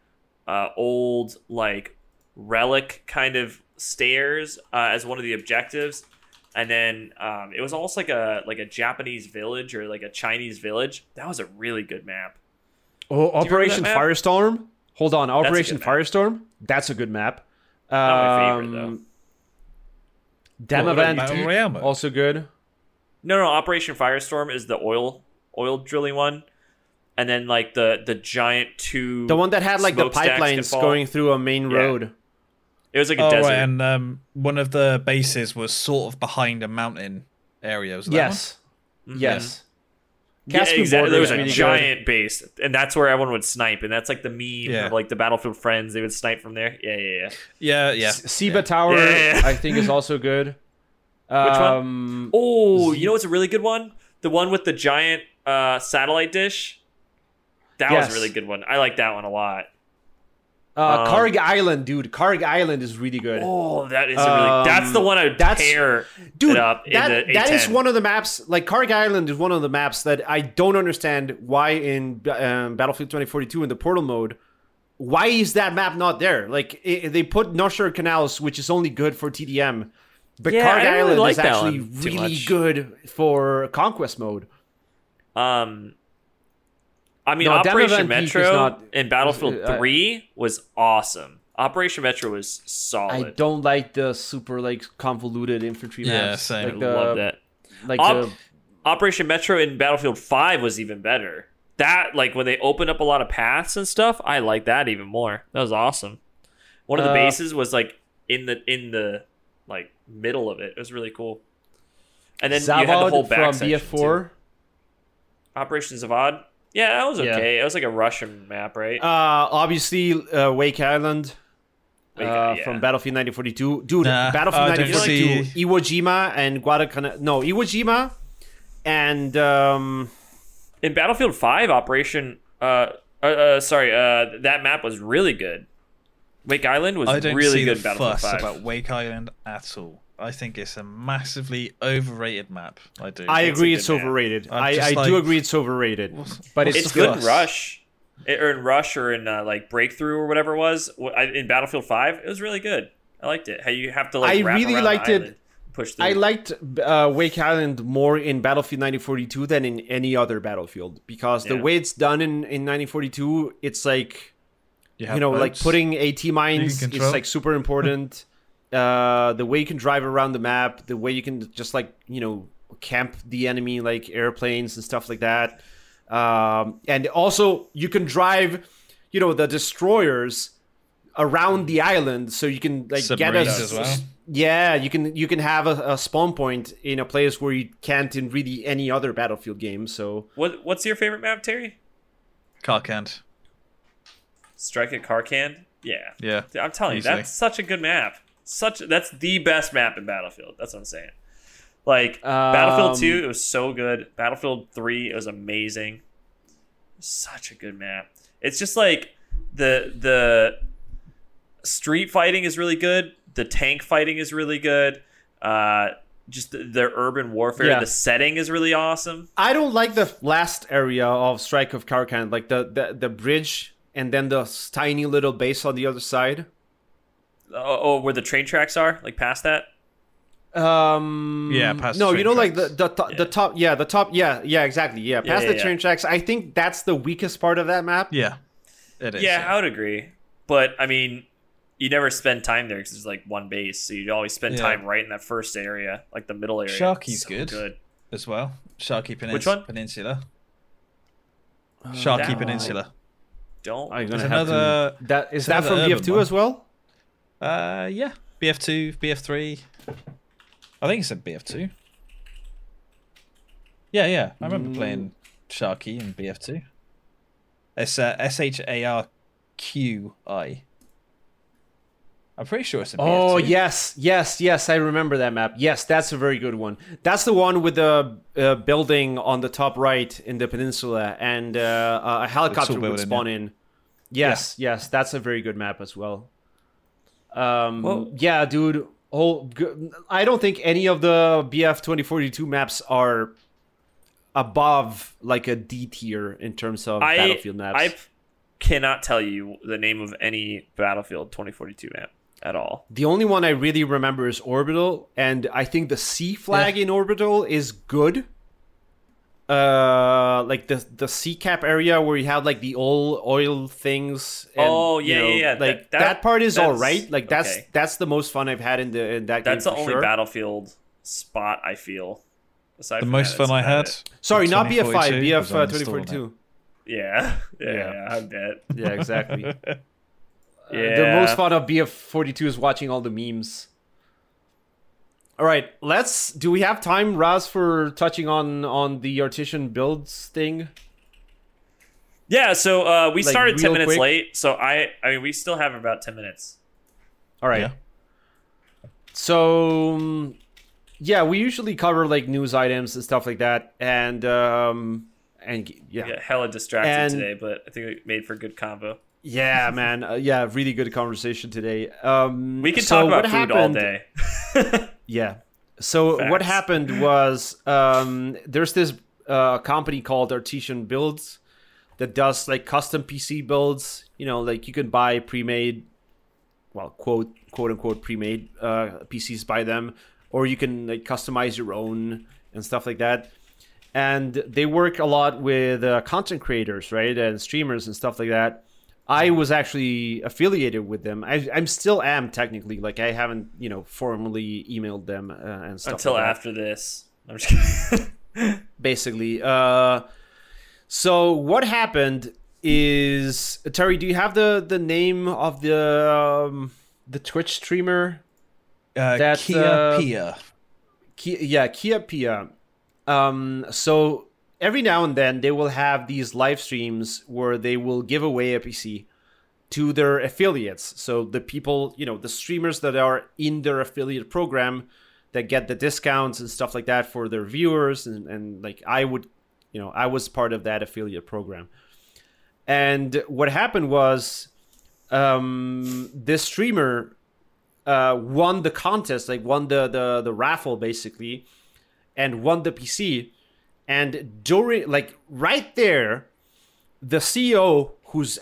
uh, old like relic kind of stairs uh, as one of the objectives, and then um, it was almost like a like a Japanese village or like a Chinese village. That was a really good map. oh, Operation map? Firestorm. Hold on, Operation good map. Firestorm. That's a good map. Not my favorite, Um, though. Dam What about event Battle Royale mode? also good. No, no, Operation Firestorm is the oil oil drilling one, and then like the the giant two. The one that had like the pipelines going through a main Yeah. road. It was like a Oh, desert. right, and um, one of the bases was sort of behind a mountain area. Was that Yes. Mhm. Yes. Yeah, exactly. Border There is was a really good. giant base, and that's where everyone would snipe, and that's like the meme Yeah. of like the Battlefield friends. They would snipe from there. Yeah, yeah, yeah. Yeah, yeah. S- Siba Tower, Yeah, yeah, yeah. I think, is also good. Which one? Oh, you know what's a really good one? The one with the giant uh, satellite dish. That was a really good one. I like that one a lot. Uh, Um, Kharg Island, dude. Kharg Island is really good. Oh, that is a really. That's the Um, one I would that's- tear Dude, it up that, in the that is one of the maps. Like Kharg Island is one of the maps that I don't understand why in um, Battlefield 2042 in the portal mode. Why is that map not there? Like i they put Noshahr Canals, which is only good for TDM, but Yeah, Kharg don't really Island like is actually really much. good for conquest mode. Um, I mean, No, Operation Event Peak is Metro not- in Battlefield uh, 3 was awesome. Operation Metro was solid. I don't like the super like convoluted infantry Yeah, maps. same. Like I the, love that. Like Op- the Operation Metro in Battlefield 5 was even better. That, like, when they opened up a lot of paths and stuff, I like that even more. That was awesome. One of the Uh, bases was, like, in the, in the, like, middle of it. It was really cool. And then you had the Zavod whole from back section, BF4. too. Operation Zavod? Yeah, that was Yeah. okay. It was like a Russian map, right? Uh, obviously, uh, Wake Island. Wake- uh, yeah. from Battlefield 1942. Dude, Nah, Battlefield I 1942, Iwo Jima and Guadalcanal. No, Iwo Jima and um, in Battlefield 5 Operation uh, uh, uh sorry, uh that map was really good. Wake Island was I don't really see good the Battlefield fuss 5. about Wake Island at all. I think it's a massively overrated map. I do. I It's agree it's map. overrated. I'm I, I like- do agree it's overrated. What's- but what's it's, it's the good in? Rush. It, or in Rush or in uh, like Breakthrough or whatever it was in Battlefield 5, it was really good. I liked it. How you have to like I wrap really around the liked it. push through. I liked uh, Wake Island more in Battlefield 1942 than in any other Battlefield because the way it's done in, in 1942, it's like have you know, like putting AT mines You is like super important. uh, the way you can drive around the map, the way you can just like you know camp the enemy like airplanes and stuff like that, um, and also you can drive, you know, the destroyers around the island, so you can like get us well. Yeah, you can you can have a, a spawn point in a place where you can't in really any other Battlefield game. So What What's your favorite map, Terry? Karkand. Strike at Karkand. Yeah, Yeah. I'm telling you, that's such a good map. Such that's the best map in Battlefield. That's what I'm saying. Like Battlefield Um, Two, it was so good. Battlefield Three, it was amazing. Such a good map. It's just like the the street fighting is really good. The tank fighting is really good. Uh, just the, the urban warfare. Yeah. The setting is really awesome. I don't like the last area of Strike of Karkand, like the, the the bridge and then the tiny little base on the other side. Oh, oh, where the train tracks are, like past that. Um, Yeah, past no, the you train know, like the the, to- the top, yeah, the top, yeah, yeah, exactly, yeah, Yeah, past yeah, the yeah. train tracks. I think that's the weakest part of that map. Yeah. It is. yeah, I would agree. But I mean, you never spend time there because there's like one base, so you'd always spend Yeah. time right in that first area, like the middle area. Sharqi's So good. Good. as well. Sharqi Penins- Which one? Peninsula. Sharqi that- Peninsula. Don't. I'm gonna have another. to. That is that from another urban BF2 one. as well. Uh, yeah. BF2, BF3. I think it's a BF2. Yeah, yeah. I remember Mm. playing Sharqi in BF2. It's uh, S H A R Q I. I'm pretty sure it's a BF2. Oh yes, yes, yes. I remember that map. Yes, that's a very good one. That's the one with the uh, building on the top right in the peninsula, and uh, a helicopter would spawn in. Yes, yes, that's a very good map as well. Um, Well- yeah, dude. Oh, g- I don't think any of the BF twenty forty two maps are above like a D tier in terms of I Battlefield maps. I cannot tell you the name of any Battlefield 2042 map at all. The only one I really remember is Orbital, and I think the C flag in Orbital is good. Uh, like the the C cap area where you have like the old oil things. And, Oh, you yeah, know, yeah, yeah. Like That- that, that- part is all right. Like that's okay. that's the most fun I've had in the in that game. That's game. the only sure. Battlefield spot I feel. Aside The from most that, fun I had. it. Sorry, not BF five, BF uh, uninstalling twenty it. forty two. Yeah, yeah, Yeah. yeah, I'm dead. Yeah, exactly. Uh, the most fun of BF forty two is watching all the memes. All right, let's. Do we have time, Raz, for touching on on the Artesian Builds thing? Yeah, so uh, we Like, started ten minutes quick? late, so I, I mean, we still have about ten minutes. All right. Yeah. So um, yeah, we usually cover like news items and stuff like that, and um, and yeah, We got hella distracted And- today, but I think we made for good combo. yeah, man, uh, yeah, really good conversation today. Um, We can so talk about what food all day. Yeah. So what happened was um, there's this uh, company called Artesian Builds that does like custom PC builds. You know, like you can buy pre-made, well, quote quote unquote pre-made uh, PCs by them, or you can like customize your own and stuff like that. And they work a lot with uh, content creators, right, and streamers and stuff like that. I was actually affiliated with them. I, I'm still am technically. Like I haven't, you know, formally emailed them uh, and stuff Until like that after this. I'm just kidding. basically. Uh, so what happened is Terry? Do you have the the name of the um, the Twitch streamer? Uh, That's, Kia uh, Pia. Kia, yeah, Kia Pia. Um, so every now and then they will have these live streams where they will give away a PC to their affiliates. So the people, you know, the streamers that are in their affiliate program that get the discounts and stuff like that for their viewers and, and like I would, you know, I was part of that affiliate program. And what happened was um this streamer uh won the contest, like won the the the raffle basically and won the PC. And during, like, right there, the CEO who's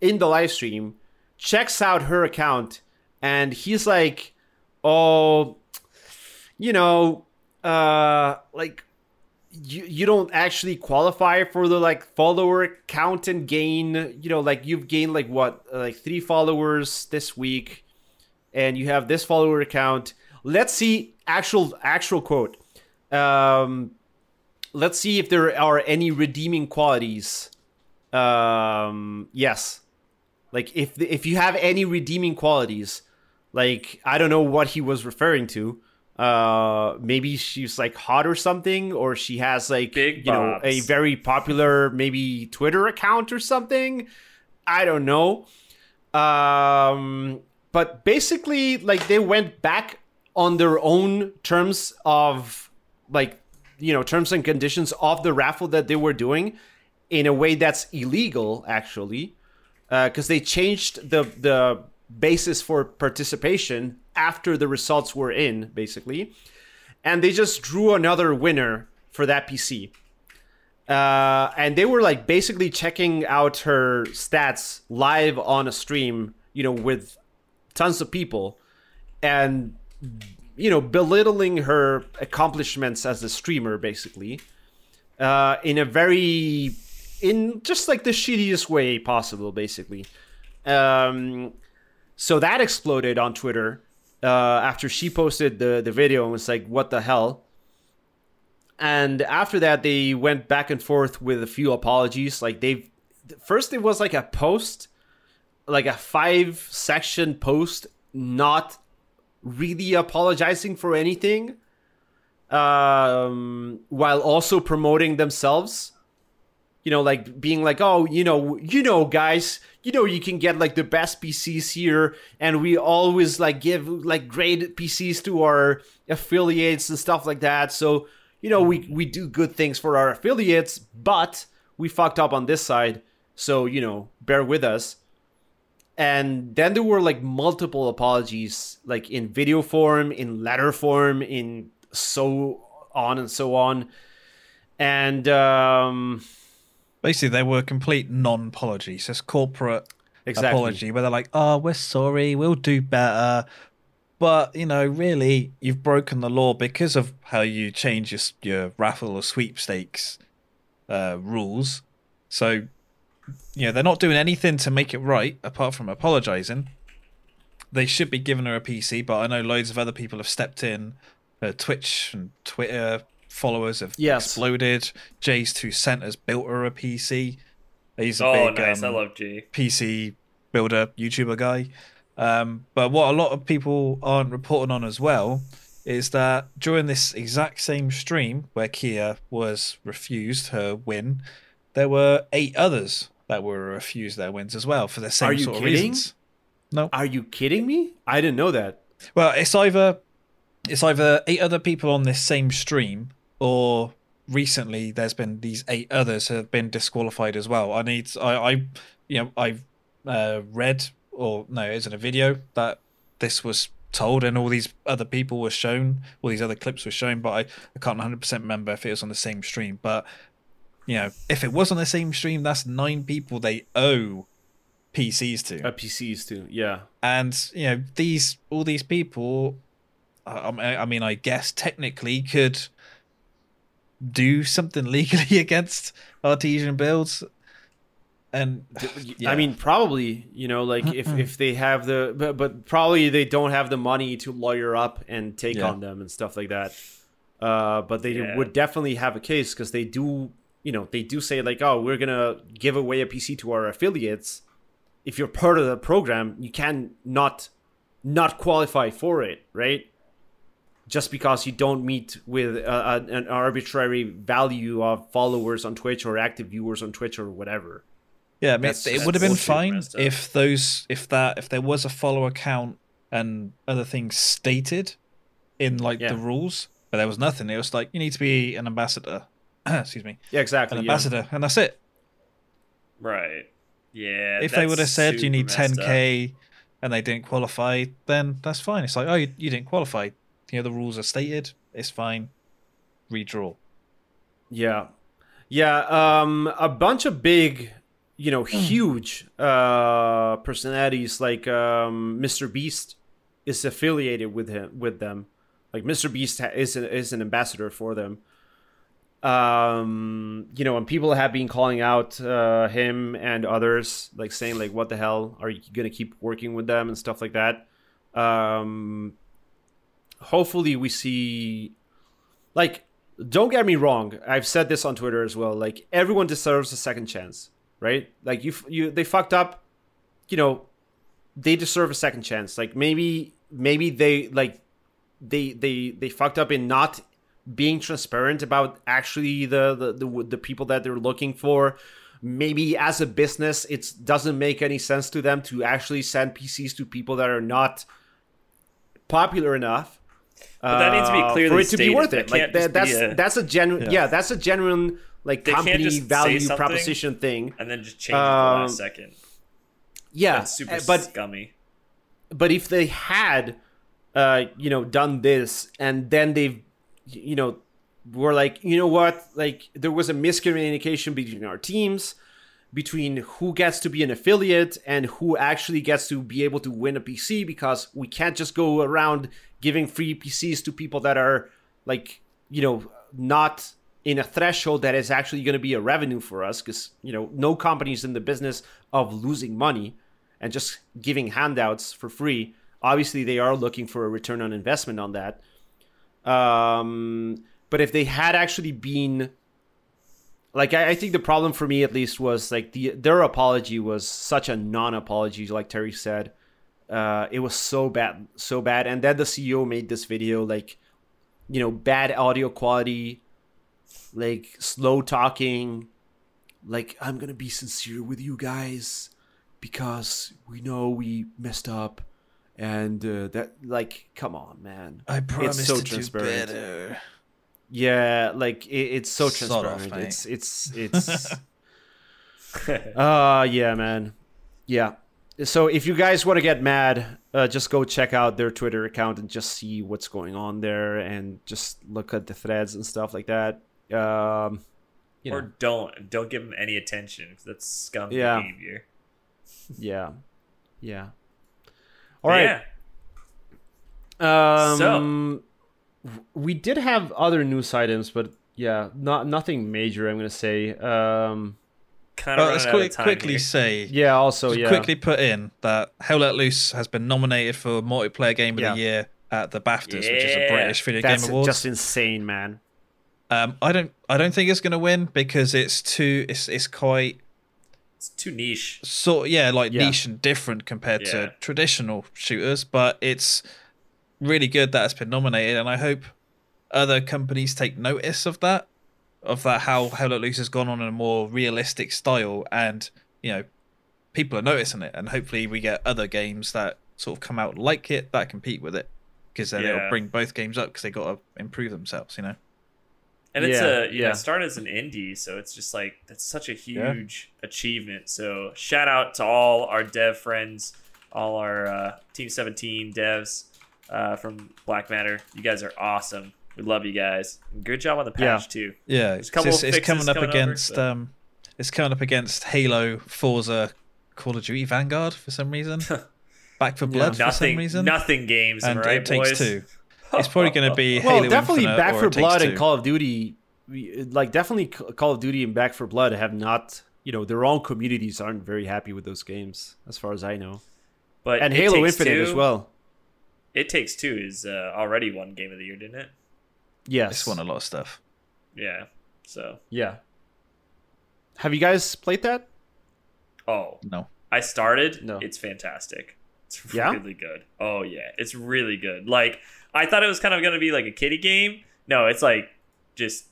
in the live stream checks out her account and he's like, oh, you know, uh, like, you, you don't actually qualify for the like follower count and gain you know like you've gained like what uh, like three followers this week and you have this follower account let's see actual actual quote. Um let's see if there are any redeeming qualities um yes like if if you have any redeeming qualities Like I don't know what he was referring to. Uh, maybe she's like hot or something, or she has like Big you know a very popular maybe Twitter account or something. I don't know. Um, but basically, like they went back on their own terms of like you know terms and conditions of the raffle that they were doing in a way that's illegal actually because they changed the the basis for participation after the results were in basically. And they just drew another winner for that pc uh, and they were like basically checking out her stats live on a stream you know with tons of people. And you know belittling her accomplishments as a streamer basically uh, in a very in just like the shittiest way possible basically. Um, so that exploded on twitter uh, after she posted the, the video and was like what the hell? And after that they went back and forth with a few apologies. Like they first it was like a post like a five section post not really apologizing for anything um while also promoting themselves. You know like being like oh you know you know guys you know you can get like the best pcs here and we always like give like great pcs to our affiliates and stuff like that. So you know we we do good things for our affiliates but we fucked up on this side. So you know bear with us and then there were like multiple apologies like in video form in letter form in so on and so on and um Basically, they were complete non-apologies. Just corporate exactly apology where they're like, "Oh, we're sorry. We'll do better." But you know, really, you've broken the law because of how you change your your raffle or sweepstakes uh, rules. So, you know, they're not doing anything to make it right apart from apologizing. They should be giving her a PC, but I know loads of other people have stepped in. Uh, Twitch and Twitter followers have Yes. exploded. Jay's two centers built her a PC. He's a Oh, big nice. I um, love G. PC builder, YouTuber guy. Um, but what a lot of people aren't reporting on as well is that during this exact same stream where Kia was refused her win, there were eight others that were refused their wins as well for the same Are you sort of kidding? reasons. No. are you kidding me i didn't know that Well, it's either it's either eight other people on this same stream or recently there's been these eight others have been disqualified as well. I need I, I you know I've uh, read or no, it isn't a video that this was told and all these other people were shown, all these other clips were shown, but I, I can't 100% remember if it was on the same stream. But you know, if it was on the same stream, that's nine people they owe PCs to uh, pcs to, yeah and you know these all these people I, I mean i guess technically could do something legally against artesian builds and yeah. I mean, probably, you know, like if, if they have the, but, but probably they don't have the money to lawyer up and take Yeah. on them and stuff like that. Uh, but they Yeah. would definitely have a case because they do, you know, they do say like, oh, we're gonna give away a PC to our affiliates. If you're part of the program, you can not not qualify for it, right? Just because you don't meet with uh, an arbitrary value of followers on Twitch or active viewers on Twitch or whatever. yeah i mean That's- it would have been fine if those if that if there was a follow account and other things stated in like Yeah. the rules but there was nothing it was like you need to be an ambassador excuse me Yeah, exactly. an yeah. ambassador and that's it Right. Yeah. if they would have said you need 10k and they didn't qualify, then that's fine. It's like, oh, you, you didn't qualify. You know, the rules are stated. It's fine. Redraw. Yeah. Yeah, um a bunch of big, you know, huge uh personalities like um Mr. Beast is affiliated with him with them. Like Mr. Beast ha- is an, is an ambassador for them. Um, you know, and people have been calling out uh him and others like saying like what the hell? Are you going to keep working with them? and stuff like that. Um hopefully we see like don't get me wrong i've said this on twitter as well like everyone deserves a second chance right? Like you you they fucked up you know they deserve a second chance. Like maybe maybe they like they they they fucked up in not being transparent about actually the the the, the people that they're looking for maybe as a business it doesn't make any sense to them to actually send pcs to people that are not popular enough But that needs to be uh, for it to be worth That it like that, that's a- that's a genuine Yeah. yeah. that's a genuine like They company value proposition thing and then just change it at the Um, last second. yeah That's super uh, but scummy. but if they had uh you know done this and then they've you know were like you know what? Like there was a miscommunication between our teams between who gets to be an affiliate and who actually gets to be able to win a pc because we can't just go around giving free pcs to people that are like you know not in a threshold that is actually going to be a revenue for us because you know no company is in the business of losing money and just giving handouts for free. Obviously they are looking for a return on investment on that um, but if they had actually been like I, I think the problem for me at least was like the their apology was such a non-apology like terry said. Uh, it was so bad so bad. And then the ceo made this video like you know bad audio quality like slow talking. Like i'm gonna be sincere with you guys because we know we messed up and uh, that like come on man I promise so to do transparent. better. yeah like it, it's so Sod off, transparent mate. it's it's it's uh yeah man yeah so if you guys want to get mad uh, just go check out their twitter account and just see what's going on there and just look at the threads and stuff like that um you know or don't don't give them any attention because that's scum Yeah. behavior. yeah yeah But all right Yeah. Um, we did have other news items, but yeah, not nothing major. I'm gonna say. Um, Kind of Well, let's quick, quickly say, yeah. Also, just yeah. quickly put in that Hell Let Loose has been nominated for multiplayer game of Yeah. the year at the BAFTAs, which is a Yeah. British Video That's Game Awards. just insane, man. Um, I don't, I don't think it's going to win because it's too, it's, it's quite It's too niche. So yeah, like Yeah. niche and different compared Yeah. to traditional shooters. But it's really good that it's been nominated, and I hope other companies take notice of that, of that how Hell Let Loose has gone on in a more realistic style, and you know, people are noticing it, and hopefully we get other games that sort of come out like it that compete with it, because then Yeah. it'll bring both games up because they got to improve themselves, you know. And it's Yeah, a you know yeah. it started as an indie, so it's just like that's such a Yeah. huge achievement. So shout out to all our dev friends, all our uh, Team Seventeen devs uh, from Black Matter. You guys are awesome. We love you guys. And good job on the Yeah. patch too. Yeah, it's, couple it's, it's coming up coming over, against so- um, it's coming up against Halo, Forza, Call of Duty Vanguard for some reason, Back 4 Blood for some Nothing, reason, nothing games. and right, it takes boys? two. It's probably going to be Well, Halo definitely Infinite Back 4 Blood Two. and Call of Duty, like definitely Call of Duty and Back 4 Blood have not. You know, their own communities aren't very happy with those games, as far as I know. But And Halo Infinite Two- as well. It takes two is uh, already one game of the year, didn't it? Yes. It's won a lot of stuff. Yeah. So Yeah. Have you guys played that? oh, No, I started. No. It's fantastic. It's Yeah? really good. Oh yeah, it's really good. Like I thought it was kind of gonna be like a kiddie game. No, it's like just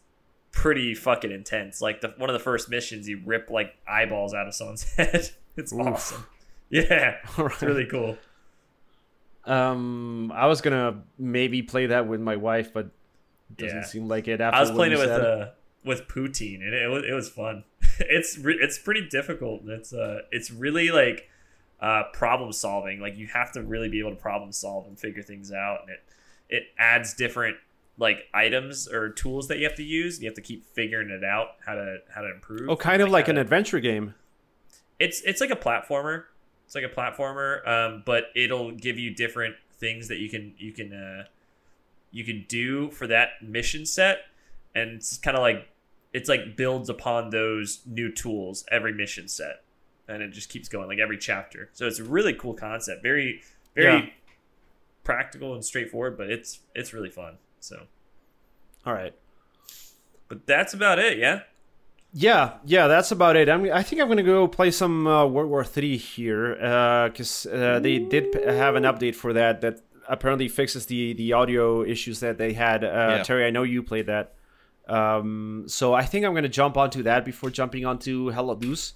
pretty fucking intense. Like the one of the first missions, you rip like eyeballs out of someone's head. It's Oof. awesome. Yeah, All it's really cool. Um, I was gonna maybe play that with my wife, but it doesn't Yeah. seem like it. After I was playing it with uh with poutine, and it was it was fun. it's re- it's pretty difficult. It's uh it's really like uh problem solving. Like you have to really be able to problem solve and figure things out, and it it adds different like items or tools that you have to use. You have to keep figuring it out how to how to improve. oh, kind of like how an to- adventure game. it's it's like a platformer. It's like a platformer, um, but it'll give you different things that you can you can uh, you can do for that mission set, and it's kind of like it's like builds upon those new tools every mission set, and it just keeps going like every chapter. So it's a really cool concept, very very Yeah. Practical and straightforward, but it's it's really fun. So, All right. but that's about it. Yeah. Yeah, yeah, that's about it. I'm, I think I'm gonna go play some uh, World War Three here because uh, they did p- have an update for that that apparently fixes the the audio issues that they had. Uh, Yeah. Terry, I know you played that. Um, so I think I'm gonna jump onto that before jumping onto Hella Deuce.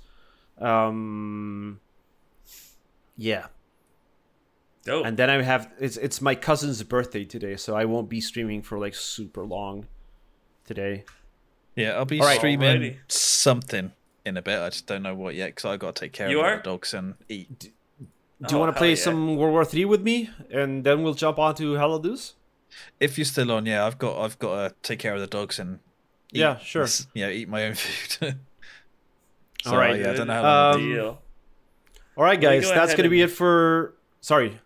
Um, yeah, Dope. and then I have it's it's my cousin's birthday today, so I won't be streaming for like super long today. Yeah, I'll be All right. streaming Alrighty. something in a bit. I just don't know what yet because I got to take care You of are? the dogs and eat. Do you Oh, want to play yeah. some World War Three with me, and then we'll jump onto Hella Deuce? If you're still on, yeah, I've got I've got to take care of the dogs and eat Yeah, sure. this- yeah, eat my own food. so, All right. yeah, I don't know how long. Um, Deal. All right, guys, go that's gonna be it for. Sorry.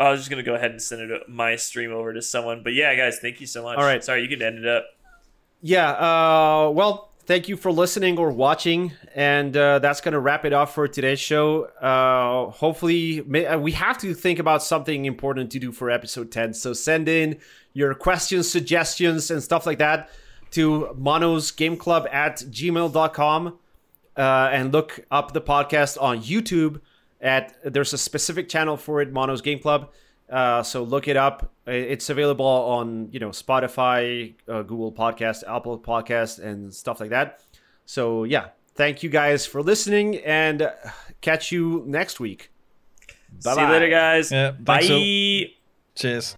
I was just gonna go ahead and send it my stream over to someone. But yeah, guys, thank you so much. All right. Sorry, you can end it up. Yeah. Uh, well, thank you for listening or watching, and uh, that's gonna wrap it up for today's show. Uh, hopefully, may, uh, we have to think about something important to do for episode ten. So send in your questions, suggestions, and stuff like that to Mono's Game Club at gmail.com. Uh, and look up the podcast on YouTube. At there's a specific channel for it, Mono's Game Club. Uh, so look it up. It's available on you know Spotify, uh, Google Podcast, Apple Podcast, and stuff like that. So yeah, thank you guys for listening, and uh, catch you next week. See you later, guys. Yeah, Bye. thanks, Cheers.